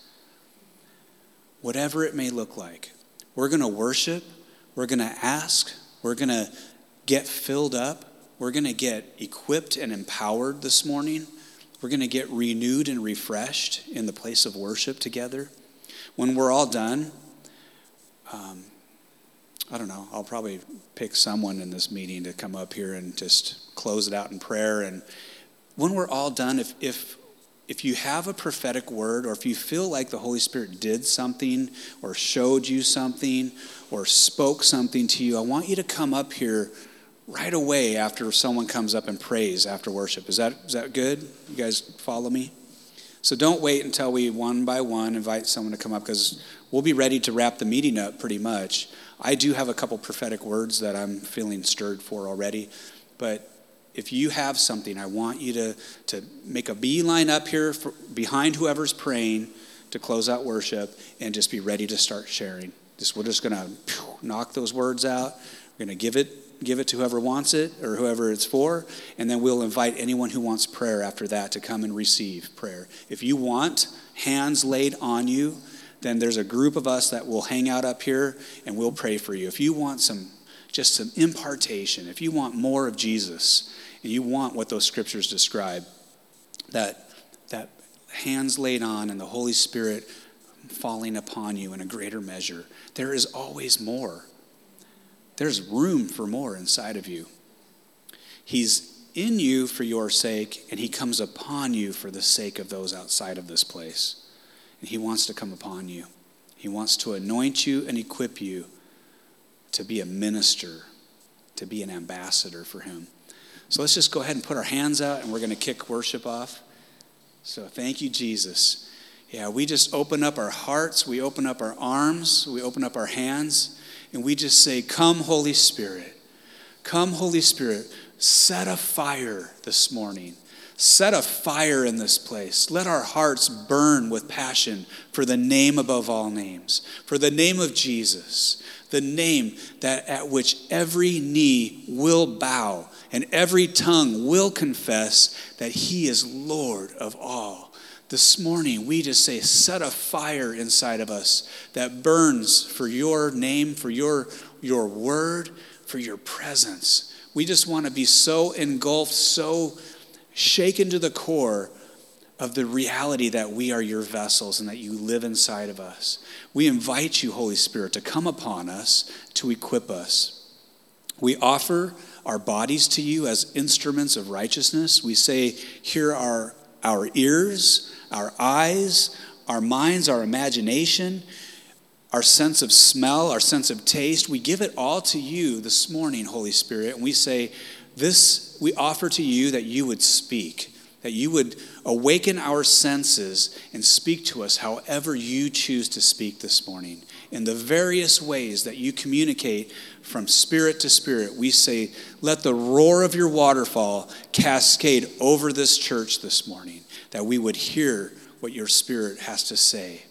Whatever it may look like, we're going to worship, we're going to ask, we're going to get filled up, we're going to get equipped and empowered this morning. We're going to get renewed and refreshed in the place of worship together. When we're all done, um, I don't know, I'll probably pick someone in this meeting to come up here and just close it out in prayer. And when we're all done, if, if, if you have a prophetic word or if you feel like the Holy Spirit did something or showed you something or spoke something to you, I want you to come up here right away after someone comes up and prays after worship. Is that, is that good? You guys follow me? So don't wait until we one by one invite someone to come up because we'll be ready to wrap the meeting up pretty much. I do have a couple prophetic words that I'm feeling stirred for already, but if you have something, I want you to, to make a beeline up here for, behind whoever's praying to close out worship and just be ready to start sharing. Just, we're just going to knock those words out. We're going to give it give it to whoever wants it or whoever it's for, and then we'll invite anyone who wants prayer after that to come and receive prayer. If you want hands laid on you, then there's a group of us that will hang out up here and we'll pray for you. If you want some just some impartation, if you want more of Jesus, and you want what those scriptures describe, that that hands laid on and the Holy Spirit falling upon you in a greater measure, there is always more. There's room for more inside of you. He's in you for your sake, and He comes upon you for the sake of those outside of this place. And He wants to come upon you. He wants to anoint you and equip you to be a minister, to be an ambassador for Him. So let's just go ahead and put our hands out, and we're going to kick worship off. So thank you, Jesus. Yeah, we just open up our hearts, we open up our arms, we open up our hands and we just say, Come, Holy Spirit. Come, Holy Spirit. Set a fire this morning. Set a fire in this place. Let our hearts burn with passion for the name above all names, for the name of Jesus, the name that at which every knee will bow and every tongue will confess that he is Lord of all this morning, we just say, set a fire inside of us that burns for your name, for your, your word, for your presence. We just want to be so engulfed, so shaken to the core of the reality that we are your vessels and that you live inside of us. We invite you, Holy Spirit, to come upon us, to equip us. We offer our bodies to you as instruments of righteousness. We say, Here are our ears, our eyes, our minds, our imagination, our sense of smell, our sense of taste. We give it all to you this morning, Holy Spirit, and we say, This we offer to you that you would speak, that you would awaken our senses and speak to us however you choose to speak this morning. In the various ways that you communicate from spirit to spirit, we say, Let the roar of your waterfall cascade over this church this morning that we would hear what your Spirit has to say.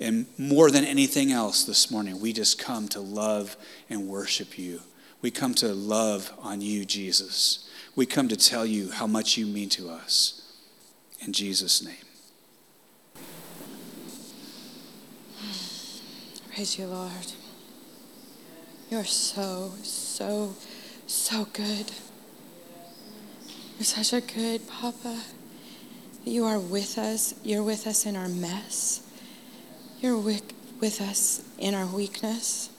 And more than anything else this morning, we just come to love and worship you. We come to love on you, Jesus. We come to tell you how much you mean to us. In Jesus' name. Praise you, Lord. You're so, so, so good. You're such a good Papa. You are with us. You're with us in our mess. You're with, with us in our weakness.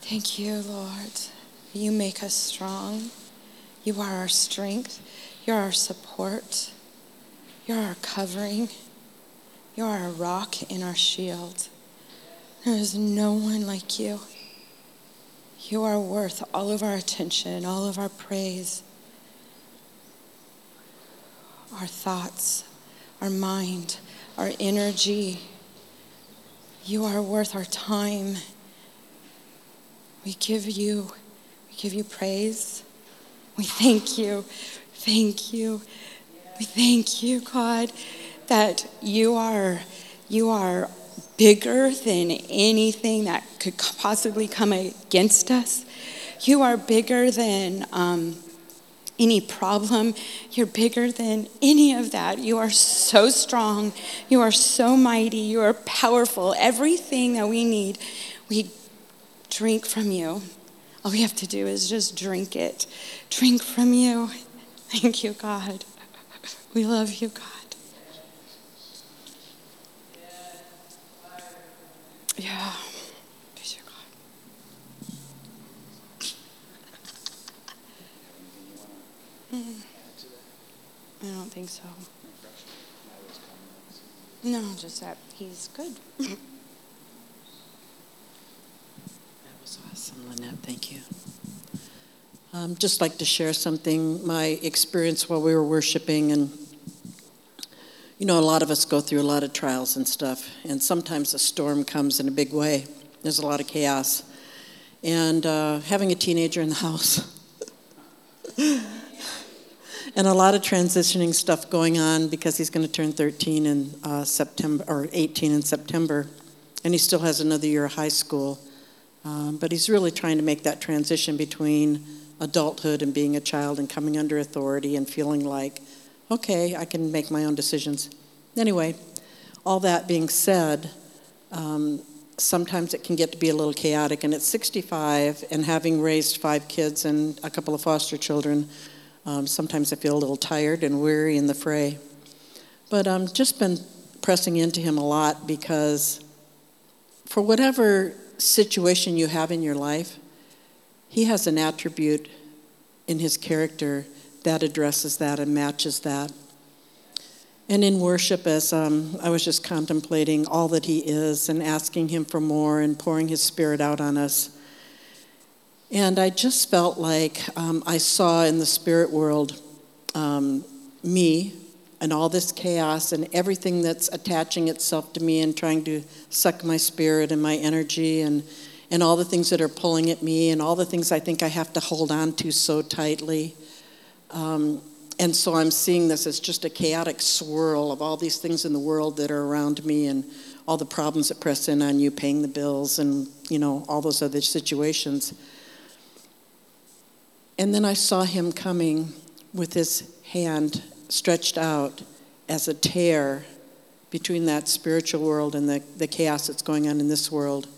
Thank you, Lord. You make us strong. You are our strength. You're our support. You're our covering. You're our rock and our shield. There is no one like you. You are worth all of our attention, all of our praise our thoughts, our mind, our energy. You are worth our time. We give you, we give you praise. We thank you. Thank you. We thank you, God, that you are you are bigger than anything that could possibly come against us. You are bigger than um, any problem. You're bigger than any of that. You are so strong. You are so mighty. You are powerful. Everything that we need, we drink from you. All we have to do is just drink it. Drink from you. Thank you, God. We love you, God. Yeah. Hmm. I don't think so. No, just that he's good. that was awesome, Lynette. Thank you. Um, just like to share something my experience while we were worshiping and you know, a lot of us go through a lot of trials and stuff, and sometimes a storm comes in a big way. There's a lot of chaos. And uh, having a teenager in the house, and a lot of transitioning stuff going on because he's going to turn 13 in uh, September or 18 in September, and he still has another year of high school. Um, but he's really trying to make that transition between adulthood and being a child and coming under authority and feeling like, okay, I can make my own decisions. Anyway, all that being said, um, sometimes it can get to be a little chaotic. And at 65, and having raised five kids and a couple of foster children, um, sometimes I feel a little tired and weary in the fray. But I've um, just been pressing into him a lot because for whatever situation you have in your life, he has an attribute in his character that addresses that and matches that. And in worship, as um, I was just contemplating all that he is and asking him for more and pouring his spirit out on us, and I just felt like um, I saw in the spirit world um, me and all this chaos and everything that's attaching itself to me and trying to suck my spirit and my energy and, and all the things that are pulling at me and all the things I think I have to hold on to so tightly. Um, and so I'm seeing this as just a chaotic swirl of all these things in the world that are around me and all the problems that press in on you, paying the bills and, you know, all those other situations. And then I saw him coming with his hand stretched out as a tear between that spiritual world and the, the chaos that's going on in this world,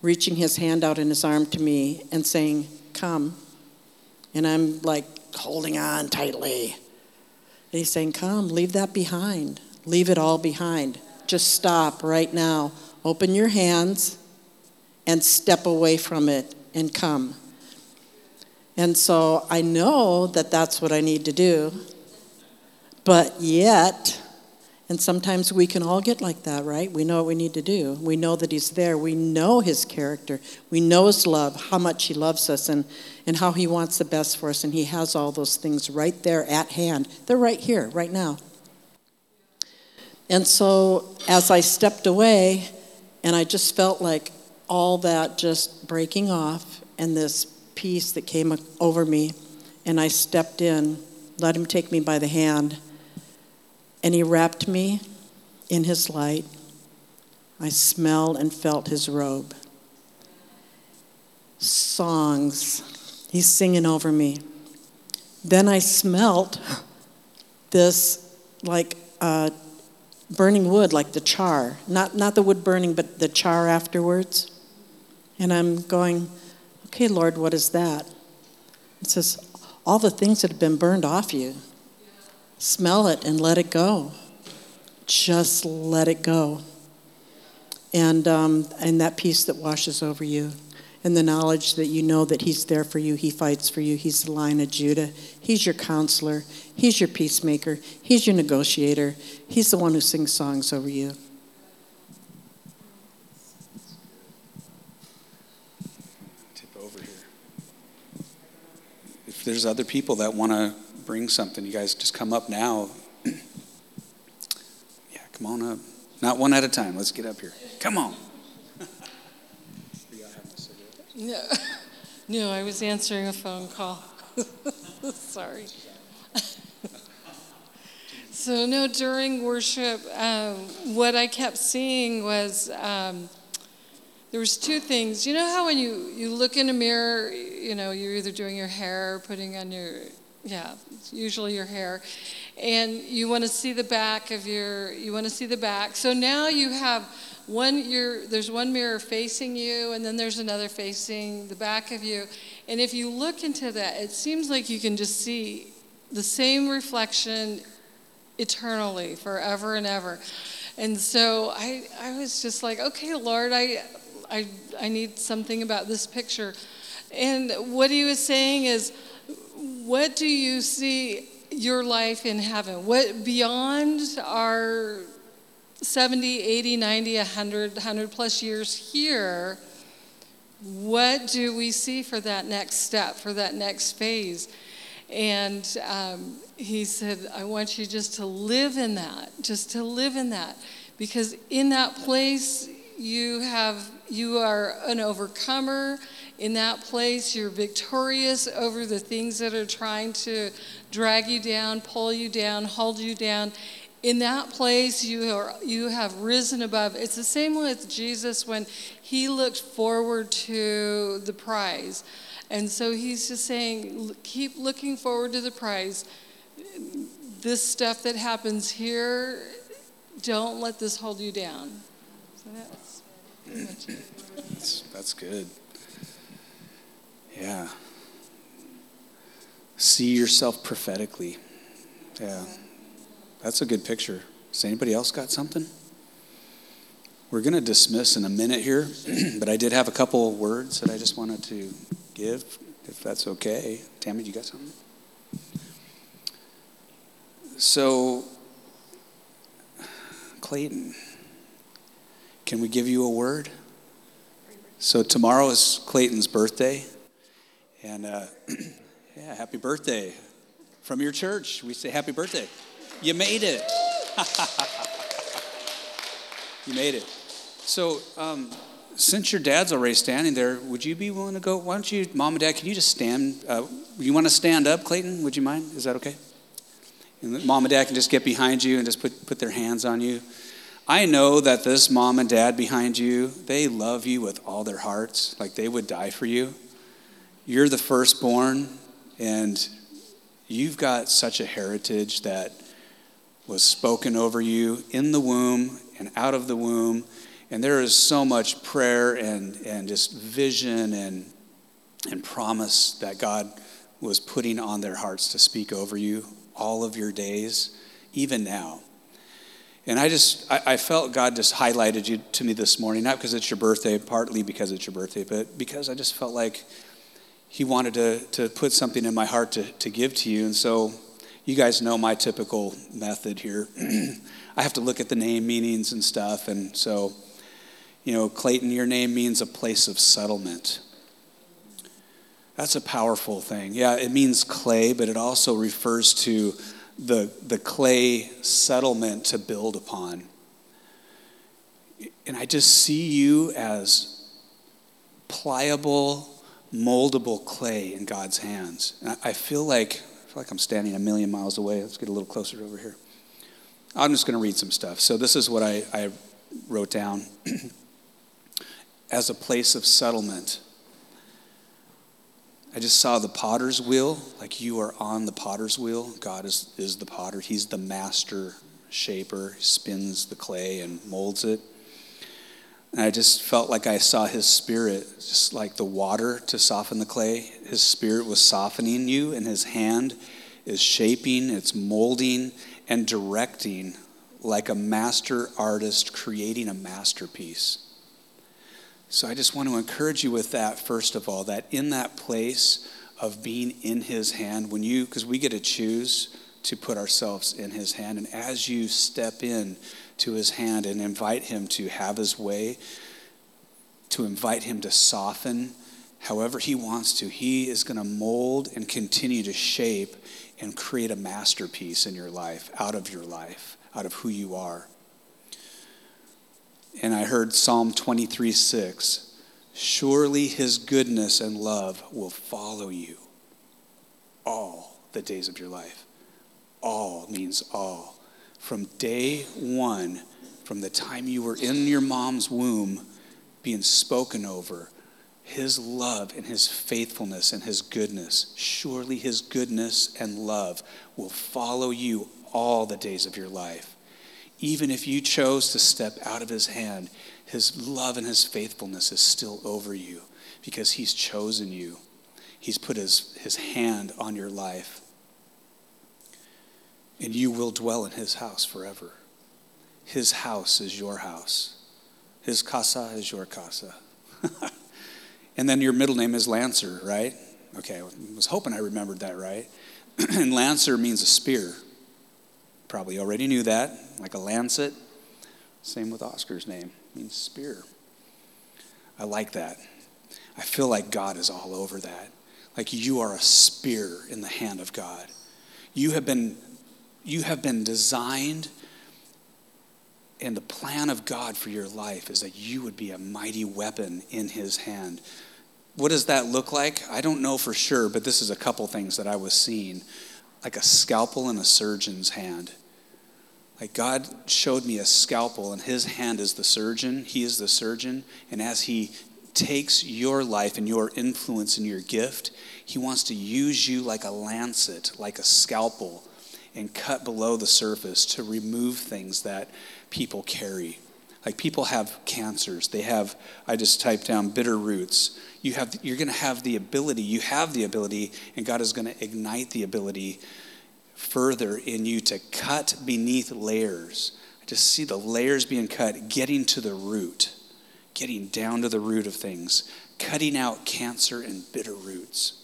reaching his hand out in his arm to me and saying, Come. And I'm like holding on tightly. And he's saying, Come, leave that behind. Leave it all behind. Just stop right now. Open your hands and step away from it and come. And so I know that that's what I need to do. But yet, and sometimes we can all get like that, right? We know what we need to do. We know that He's there. We know His character. We know His love, how much He loves us, and, and how He wants the best for us. And He has all those things right there at hand. They're right here, right now. And so as I stepped away, and I just felt like all that just breaking off, and this peace that came over me, and I stepped in, let him take me by the hand, and he wrapped me in his light. I smelled and felt his robe. Songs, he's singing over me. Then I smelt this like uh, burning wood, like the char. Not, not the wood burning, but the char afterwards. And I'm going, Okay, Lord, what is that? It says, All the things that have been burned off you. Smell it and let it go. Just let it go. And, um, and that peace that washes over you, and the knowledge that you know that He's there for you, He fights for you, He's the Lion of Judah, He's your counselor, He's your peacemaker, He's your negotiator, He's the one who sings songs over you. Tip over here. If there's other people that want to bring something, you guys just come up now. yeah, come on up. Not one at a time. Let's get up here. Come on. no, no, I was answering a phone call. Sorry. so, no, during worship, um, what I kept seeing was um, there was two things. You know how when you, you look in a mirror, you know, you're either doing your hair or putting on your, yeah, usually your hair, and you want to see the back of your, you want to see the back. So now you have one, you're, there's one mirror facing you, and then there's another facing the back of you. And if you look into that, it seems like you can just see the same reflection eternally, forever and ever. And so I, I was just like, okay, Lord, I, I, I need something about this picture. And what he was saying is, what do you see? your life in heaven? What beyond our 70, 80, 90, 100, 100 plus years here? What do we see for that next step, for that next phase? And um, he said, I want you just to live in that, just to live in that. Because in that place, you have you are an overcomer in that place you're victorious over the things that are trying to drag you down pull you down hold you down in that place you are you have risen above it's the same with jesus when he looked forward to the prize and so he's just saying keep looking forward to the prize this stuff that happens here don't let this hold you down so that's That's, that's good. Yeah. See yourself prophetically. Yeah. That's a good picture. Has anybody else got something? We're going to dismiss in a minute here, but I did have a couple words that I just wanted to give, if that's okay. Tammy, you got something? So, Clayton, can we give you a word? So tomorrow is Clayton's birthday, and uh, yeah, happy birthday from your church. We say happy birthday. You made it. you made it. So um, since your dad's already standing there, would you be willing to go? Why don't you, mom and dad? Can you just stand? Uh, you want to stand up, Clayton? Would you mind? Is that okay? And mom and dad can just get behind you and just put put their hands on you. I know that this mom and dad behind you, they love you with all their hearts, like they would die for you. You're the firstborn, and you've got such a heritage that was spoken over you in the womb and out of the womb. And there is so much prayer and, and just vision and, and promise that God was putting on their hearts to speak over you all of your days, even now. And I just, I, felt God just highlighted you to me this morning, not because it's your birthday, partly because it's your birthday, but because I just felt like He wanted to, to put something in my heart to, to give to you. And so you guys know my typical method here. I have to look at the name meanings and stuff. And so, you know, Clayton, your name means a place of settlement. That's a powerful thing. Yeah, it means clay, but it also refers to the, the clay settlement to build upon. And I just see you as pliable, moldable clay in God's hands. And I feel like, like I'm standing a million miles away. Let's get a little closer over here. I'm just going to read some stuff. So, this is what I, I wrote down as a place of settlement. I just saw the potter's wheel, like you are on the potter's wheel. God is, is the potter, He's the master shaper, spins the clay and molds it. And I just felt like I saw His Spirit, just like the water to soften the clay. His Spirit was softening you, and His hand is shaping, it's molding, and directing like a master artist creating a masterpiece. So I just want to encourage you with that, first of all, that in that place of being in His hand, when you, because we get to choose to put ourselves in His hand, and as you step in to His hand and invite Him to have His way, to invite Him to soften however He wants to, He is going to mold and continue to shape and create a masterpiece in your life, out of your life, out of who you are and I heard Psalm 23 6. Surely his goodness and love will follow you all the days of your life. All means all. From day one, from the time you were in your mom's womb, being spoken over, his love and his faithfulness and his goodness, surely his goodness and love will follow you all the days of your life even if you chose to step out of his hand, his love and his faithfulness is still over you because he's chosen you. He's put his, his hand on your life. And you will dwell in his house forever. His house is your house. His casa is your casa. and then your middle name is Lancer, right? Okay, I was hoping I remembered that right. and lancer means a spear. Probably already knew that, like a lancet. Same with Oscar's name, means spear. I like that. I feel like God is all over that. Like you are a spear in the hand of God. You have been, you have been designed, and the plan of God for your life is that you would be a mighty weapon in His hand. What does that look like? I don't know for sure, but this is a couple things that I was seeing like a scalpel in a surgeon's hand. Like God showed me a scalpel, and his hand is the surgeon. He is the surgeon. And as he takes your life and your influence and your gift, he wants to use you like a lancet, like a scalpel, and cut below the surface to remove things that people carry. Like people have cancers. They have, I just typed down bitter roots. You have, you're going to have the ability, you have the ability, and God is going to ignite the ability further in you to cut beneath layers. I just see the layers being cut, getting to the root, getting down to the root of things, cutting out cancer and bitter roots.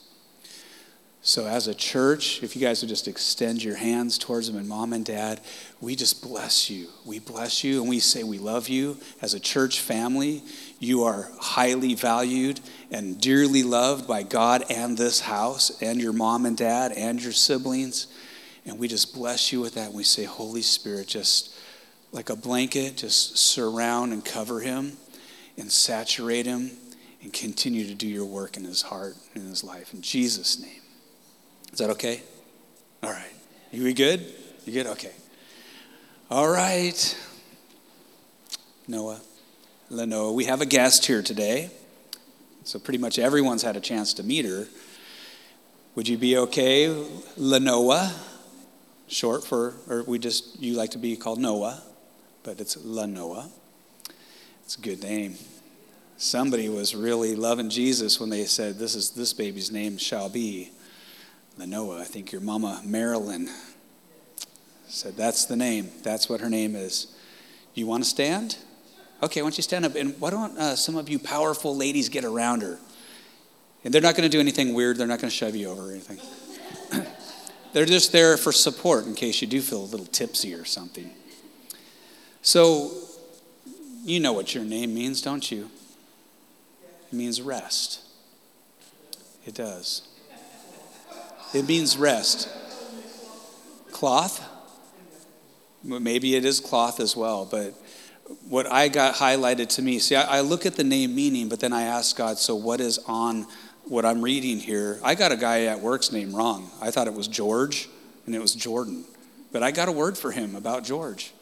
So, as a church, if you guys would just extend your hands towards them, and mom and dad, we just bless you. We bless you and we say we love you. As a church family, you are highly valued and dearly loved by God and this house, and your mom and dad, and your siblings. And we just bless you with that. And we say, Holy Spirit, just like a blanket, just surround and cover him and saturate him and continue to do your work in his heart and in his life. In Jesus' name. Is that okay? All right. You we good? You good? Okay. All right. Noah, Lenoa, we have a guest here today. So pretty much everyone's had a chance to meet her. Would you be okay, Lenoa? Short for, or we just, you like to be called Noah, but it's Lenoa. It's a good name. Somebody was really loving Jesus when they said, This is this baby's name shall be. Lenoa, I think your mama, Marilyn, said that's the name. That's what her name is. You want to stand? Okay, why don't you stand up? And why don't uh, some of you powerful ladies get around her? And they're not going to do anything weird. They're not going to shove you over or anything. they're just there for support in case you do feel a little tipsy or something. So, you know what your name means, don't you? It means rest. It does. It means rest. Cloth? Maybe it is cloth as well, but what I got highlighted to me, see, I, look at the name meaning, but then I ask God, so what is on what I'm reading here? I got a guy at work's name wrong. I thought it was George, and it was Jordan. But I got a word for him about George.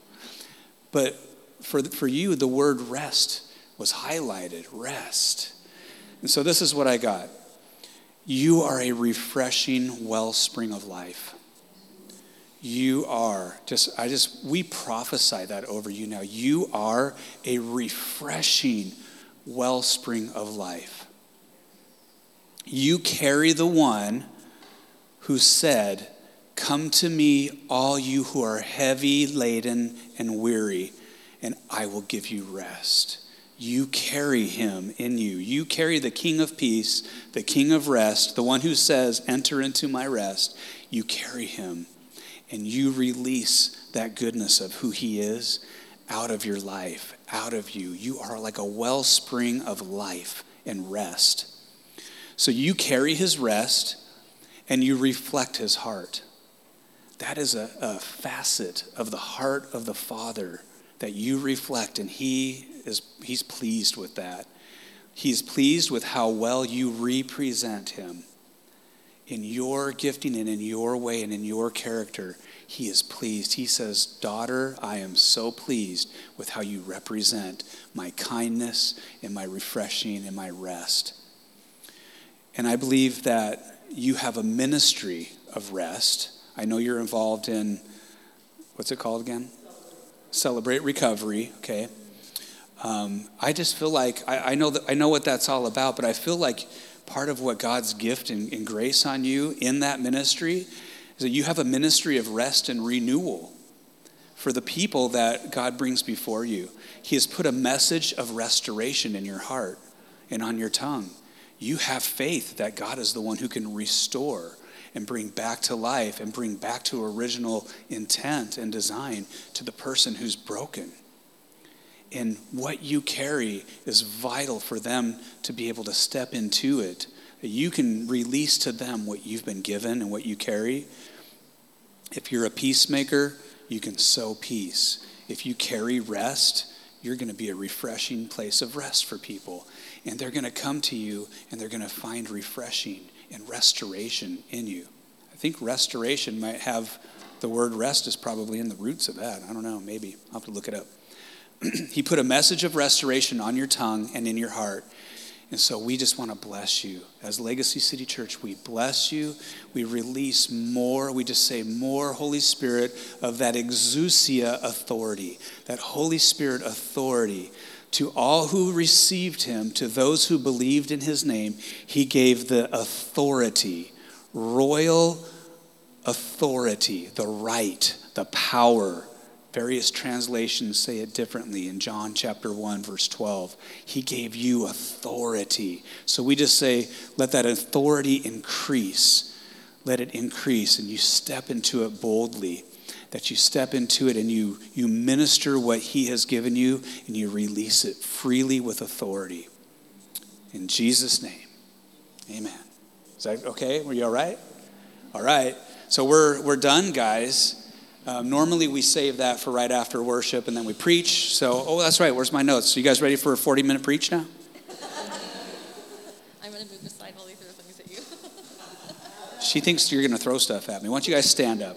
But for, for you, the word rest was highlighted rest. And so this is what I got. You are a refreshing wellspring of life. You are just, I just, we prophesy that over you now. You are a refreshing wellspring of life. You carry the one who said, Come to me, all you who are heavy laden and weary, and I will give you rest. You carry him in you. You carry the King of peace, the King of rest, the one who says, Enter into my rest. You carry him and you release that goodness of who he is out of your life, out of you. You are like a wellspring of life and rest. So you carry his rest and you reflect his heart. That is a, a facet of the heart of the Father that you reflect, and he is he's pleased with that. He's pleased with how well you represent him. In your gifting and in your way and in your character, he is pleased. He says, Daughter, I am so pleased with how you represent my kindness and my refreshing and my rest. And I believe that you have a ministry of rest. I know you're involved in, what's it called again? Celebrate Recovery, okay? Um, I just feel like I, I, know that I know what that's all about, but I feel like part of what God's gift and, and grace on you in that ministry is that you have a ministry of rest and renewal for the people that God brings before you. He has put a message of restoration in your heart and on your tongue. You have faith that God is the one who can restore and bring back to life and bring back to original intent and design to the person who's broken. And what you carry is vital for them to be able to step into it. You can release to them what you've been given and what you carry. If you're a peacemaker, you can sow peace. If you carry rest, you're going to be a refreshing place of rest for people. And they're going to come to you and they're going to find refreshing and restoration in you. I think restoration might have the word rest is probably in the roots of that. I don't know, maybe. I'll have to look it up. he put a message of restoration on your tongue and in your heart. And so we just want to bless you. As Legacy City Church, we bless you. We release more. We just say more Holy Spirit of that exousia authority, that Holy Spirit authority. To all who received him, to those who believed in his name, he gave the authority, royal authority, the right, the power Various translations say it differently. In John chapter 1, verse 12, he gave you authority. So we just say, let that authority increase. Let it increase, and you step into it boldly. That you step into it and you, you minister what he has given you and you release it freely with authority. In Jesus' name, amen. Is that okay? Were you all right? All right. So we're, we're done, guys. Um, normally, we save that for right after worship and then we preach. So, oh, that's right. Where's my notes? So, you guys ready for a 40 minute preach now? I'm going to move aside while he throws things at you. she thinks you're going to throw stuff at me. Why don't you guys stand up?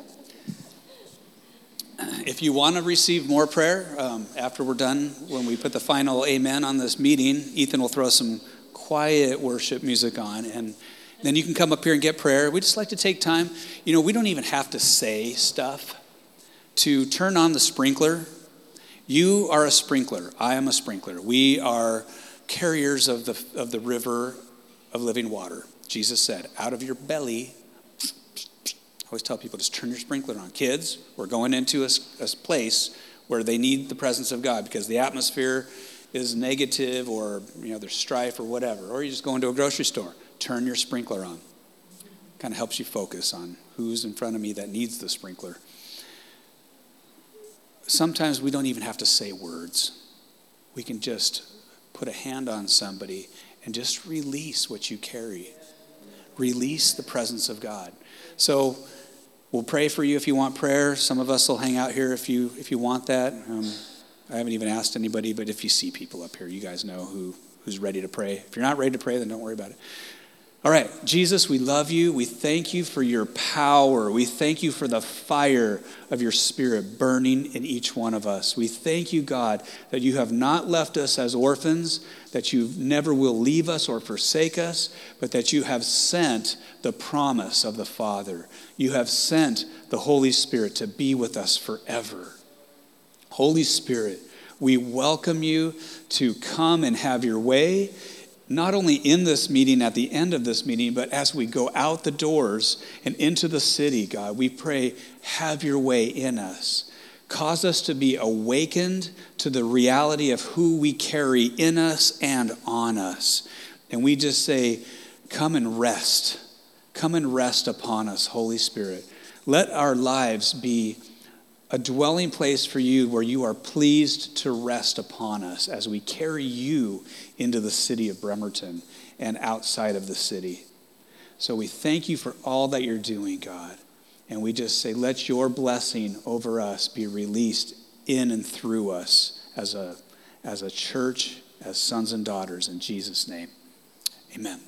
If you want to receive more prayer um, after we're done, when we put the final amen on this meeting, Ethan will throw some quiet worship music on and then you can come up here and get prayer. We just like to take time. You know, we don't even have to say stuff to turn on the sprinkler. You are a sprinkler. I am a sprinkler. We are carriers of the, of the river of living water. Jesus said, out of your belly, I always tell people just turn your sprinkler on. Kids, we're going into a, a place where they need the presence of God because the atmosphere is negative or you know there's strife or whatever. Or you just go into a grocery store, turn your sprinkler on. Kind of helps you focus on who's in front of me that needs the sprinkler sometimes we don't even have to say words. We can just put a hand on somebody and just release what you carry. Release the presence of God. So we'll pray for you if you want prayer. Some of us will hang out here if you if you want that. Um, I haven't even asked anybody, but if you see people up here, you guys know who who's ready to pray. If you're not ready to pray, then don't worry about it. All right, Jesus, we love you. We thank you for your power. We thank you for the fire of your spirit burning in each one of us. We thank you, God, that you have not left us as orphans, that you never will leave us or forsake us, but that you have sent the promise of the Father. You have sent the Holy Spirit to be with us forever. Holy Spirit, we welcome you to come and have your way not only in this meeting, at the end of this meeting, but as we go out the doors and into the city, God, we pray, have your way in us. Cause us to be awakened to the reality of who we carry in us and on us. And we just say, come and rest. Come and rest upon us, Holy Spirit. Let our lives be a dwelling place for you where you are pleased to rest upon us as we carry you into the city of Bremerton and outside of the city. So we thank you for all that you're doing, God. And we just say, let your blessing over us be released in and through us as a, as a church, as sons and daughters, in Jesus' name. Amen.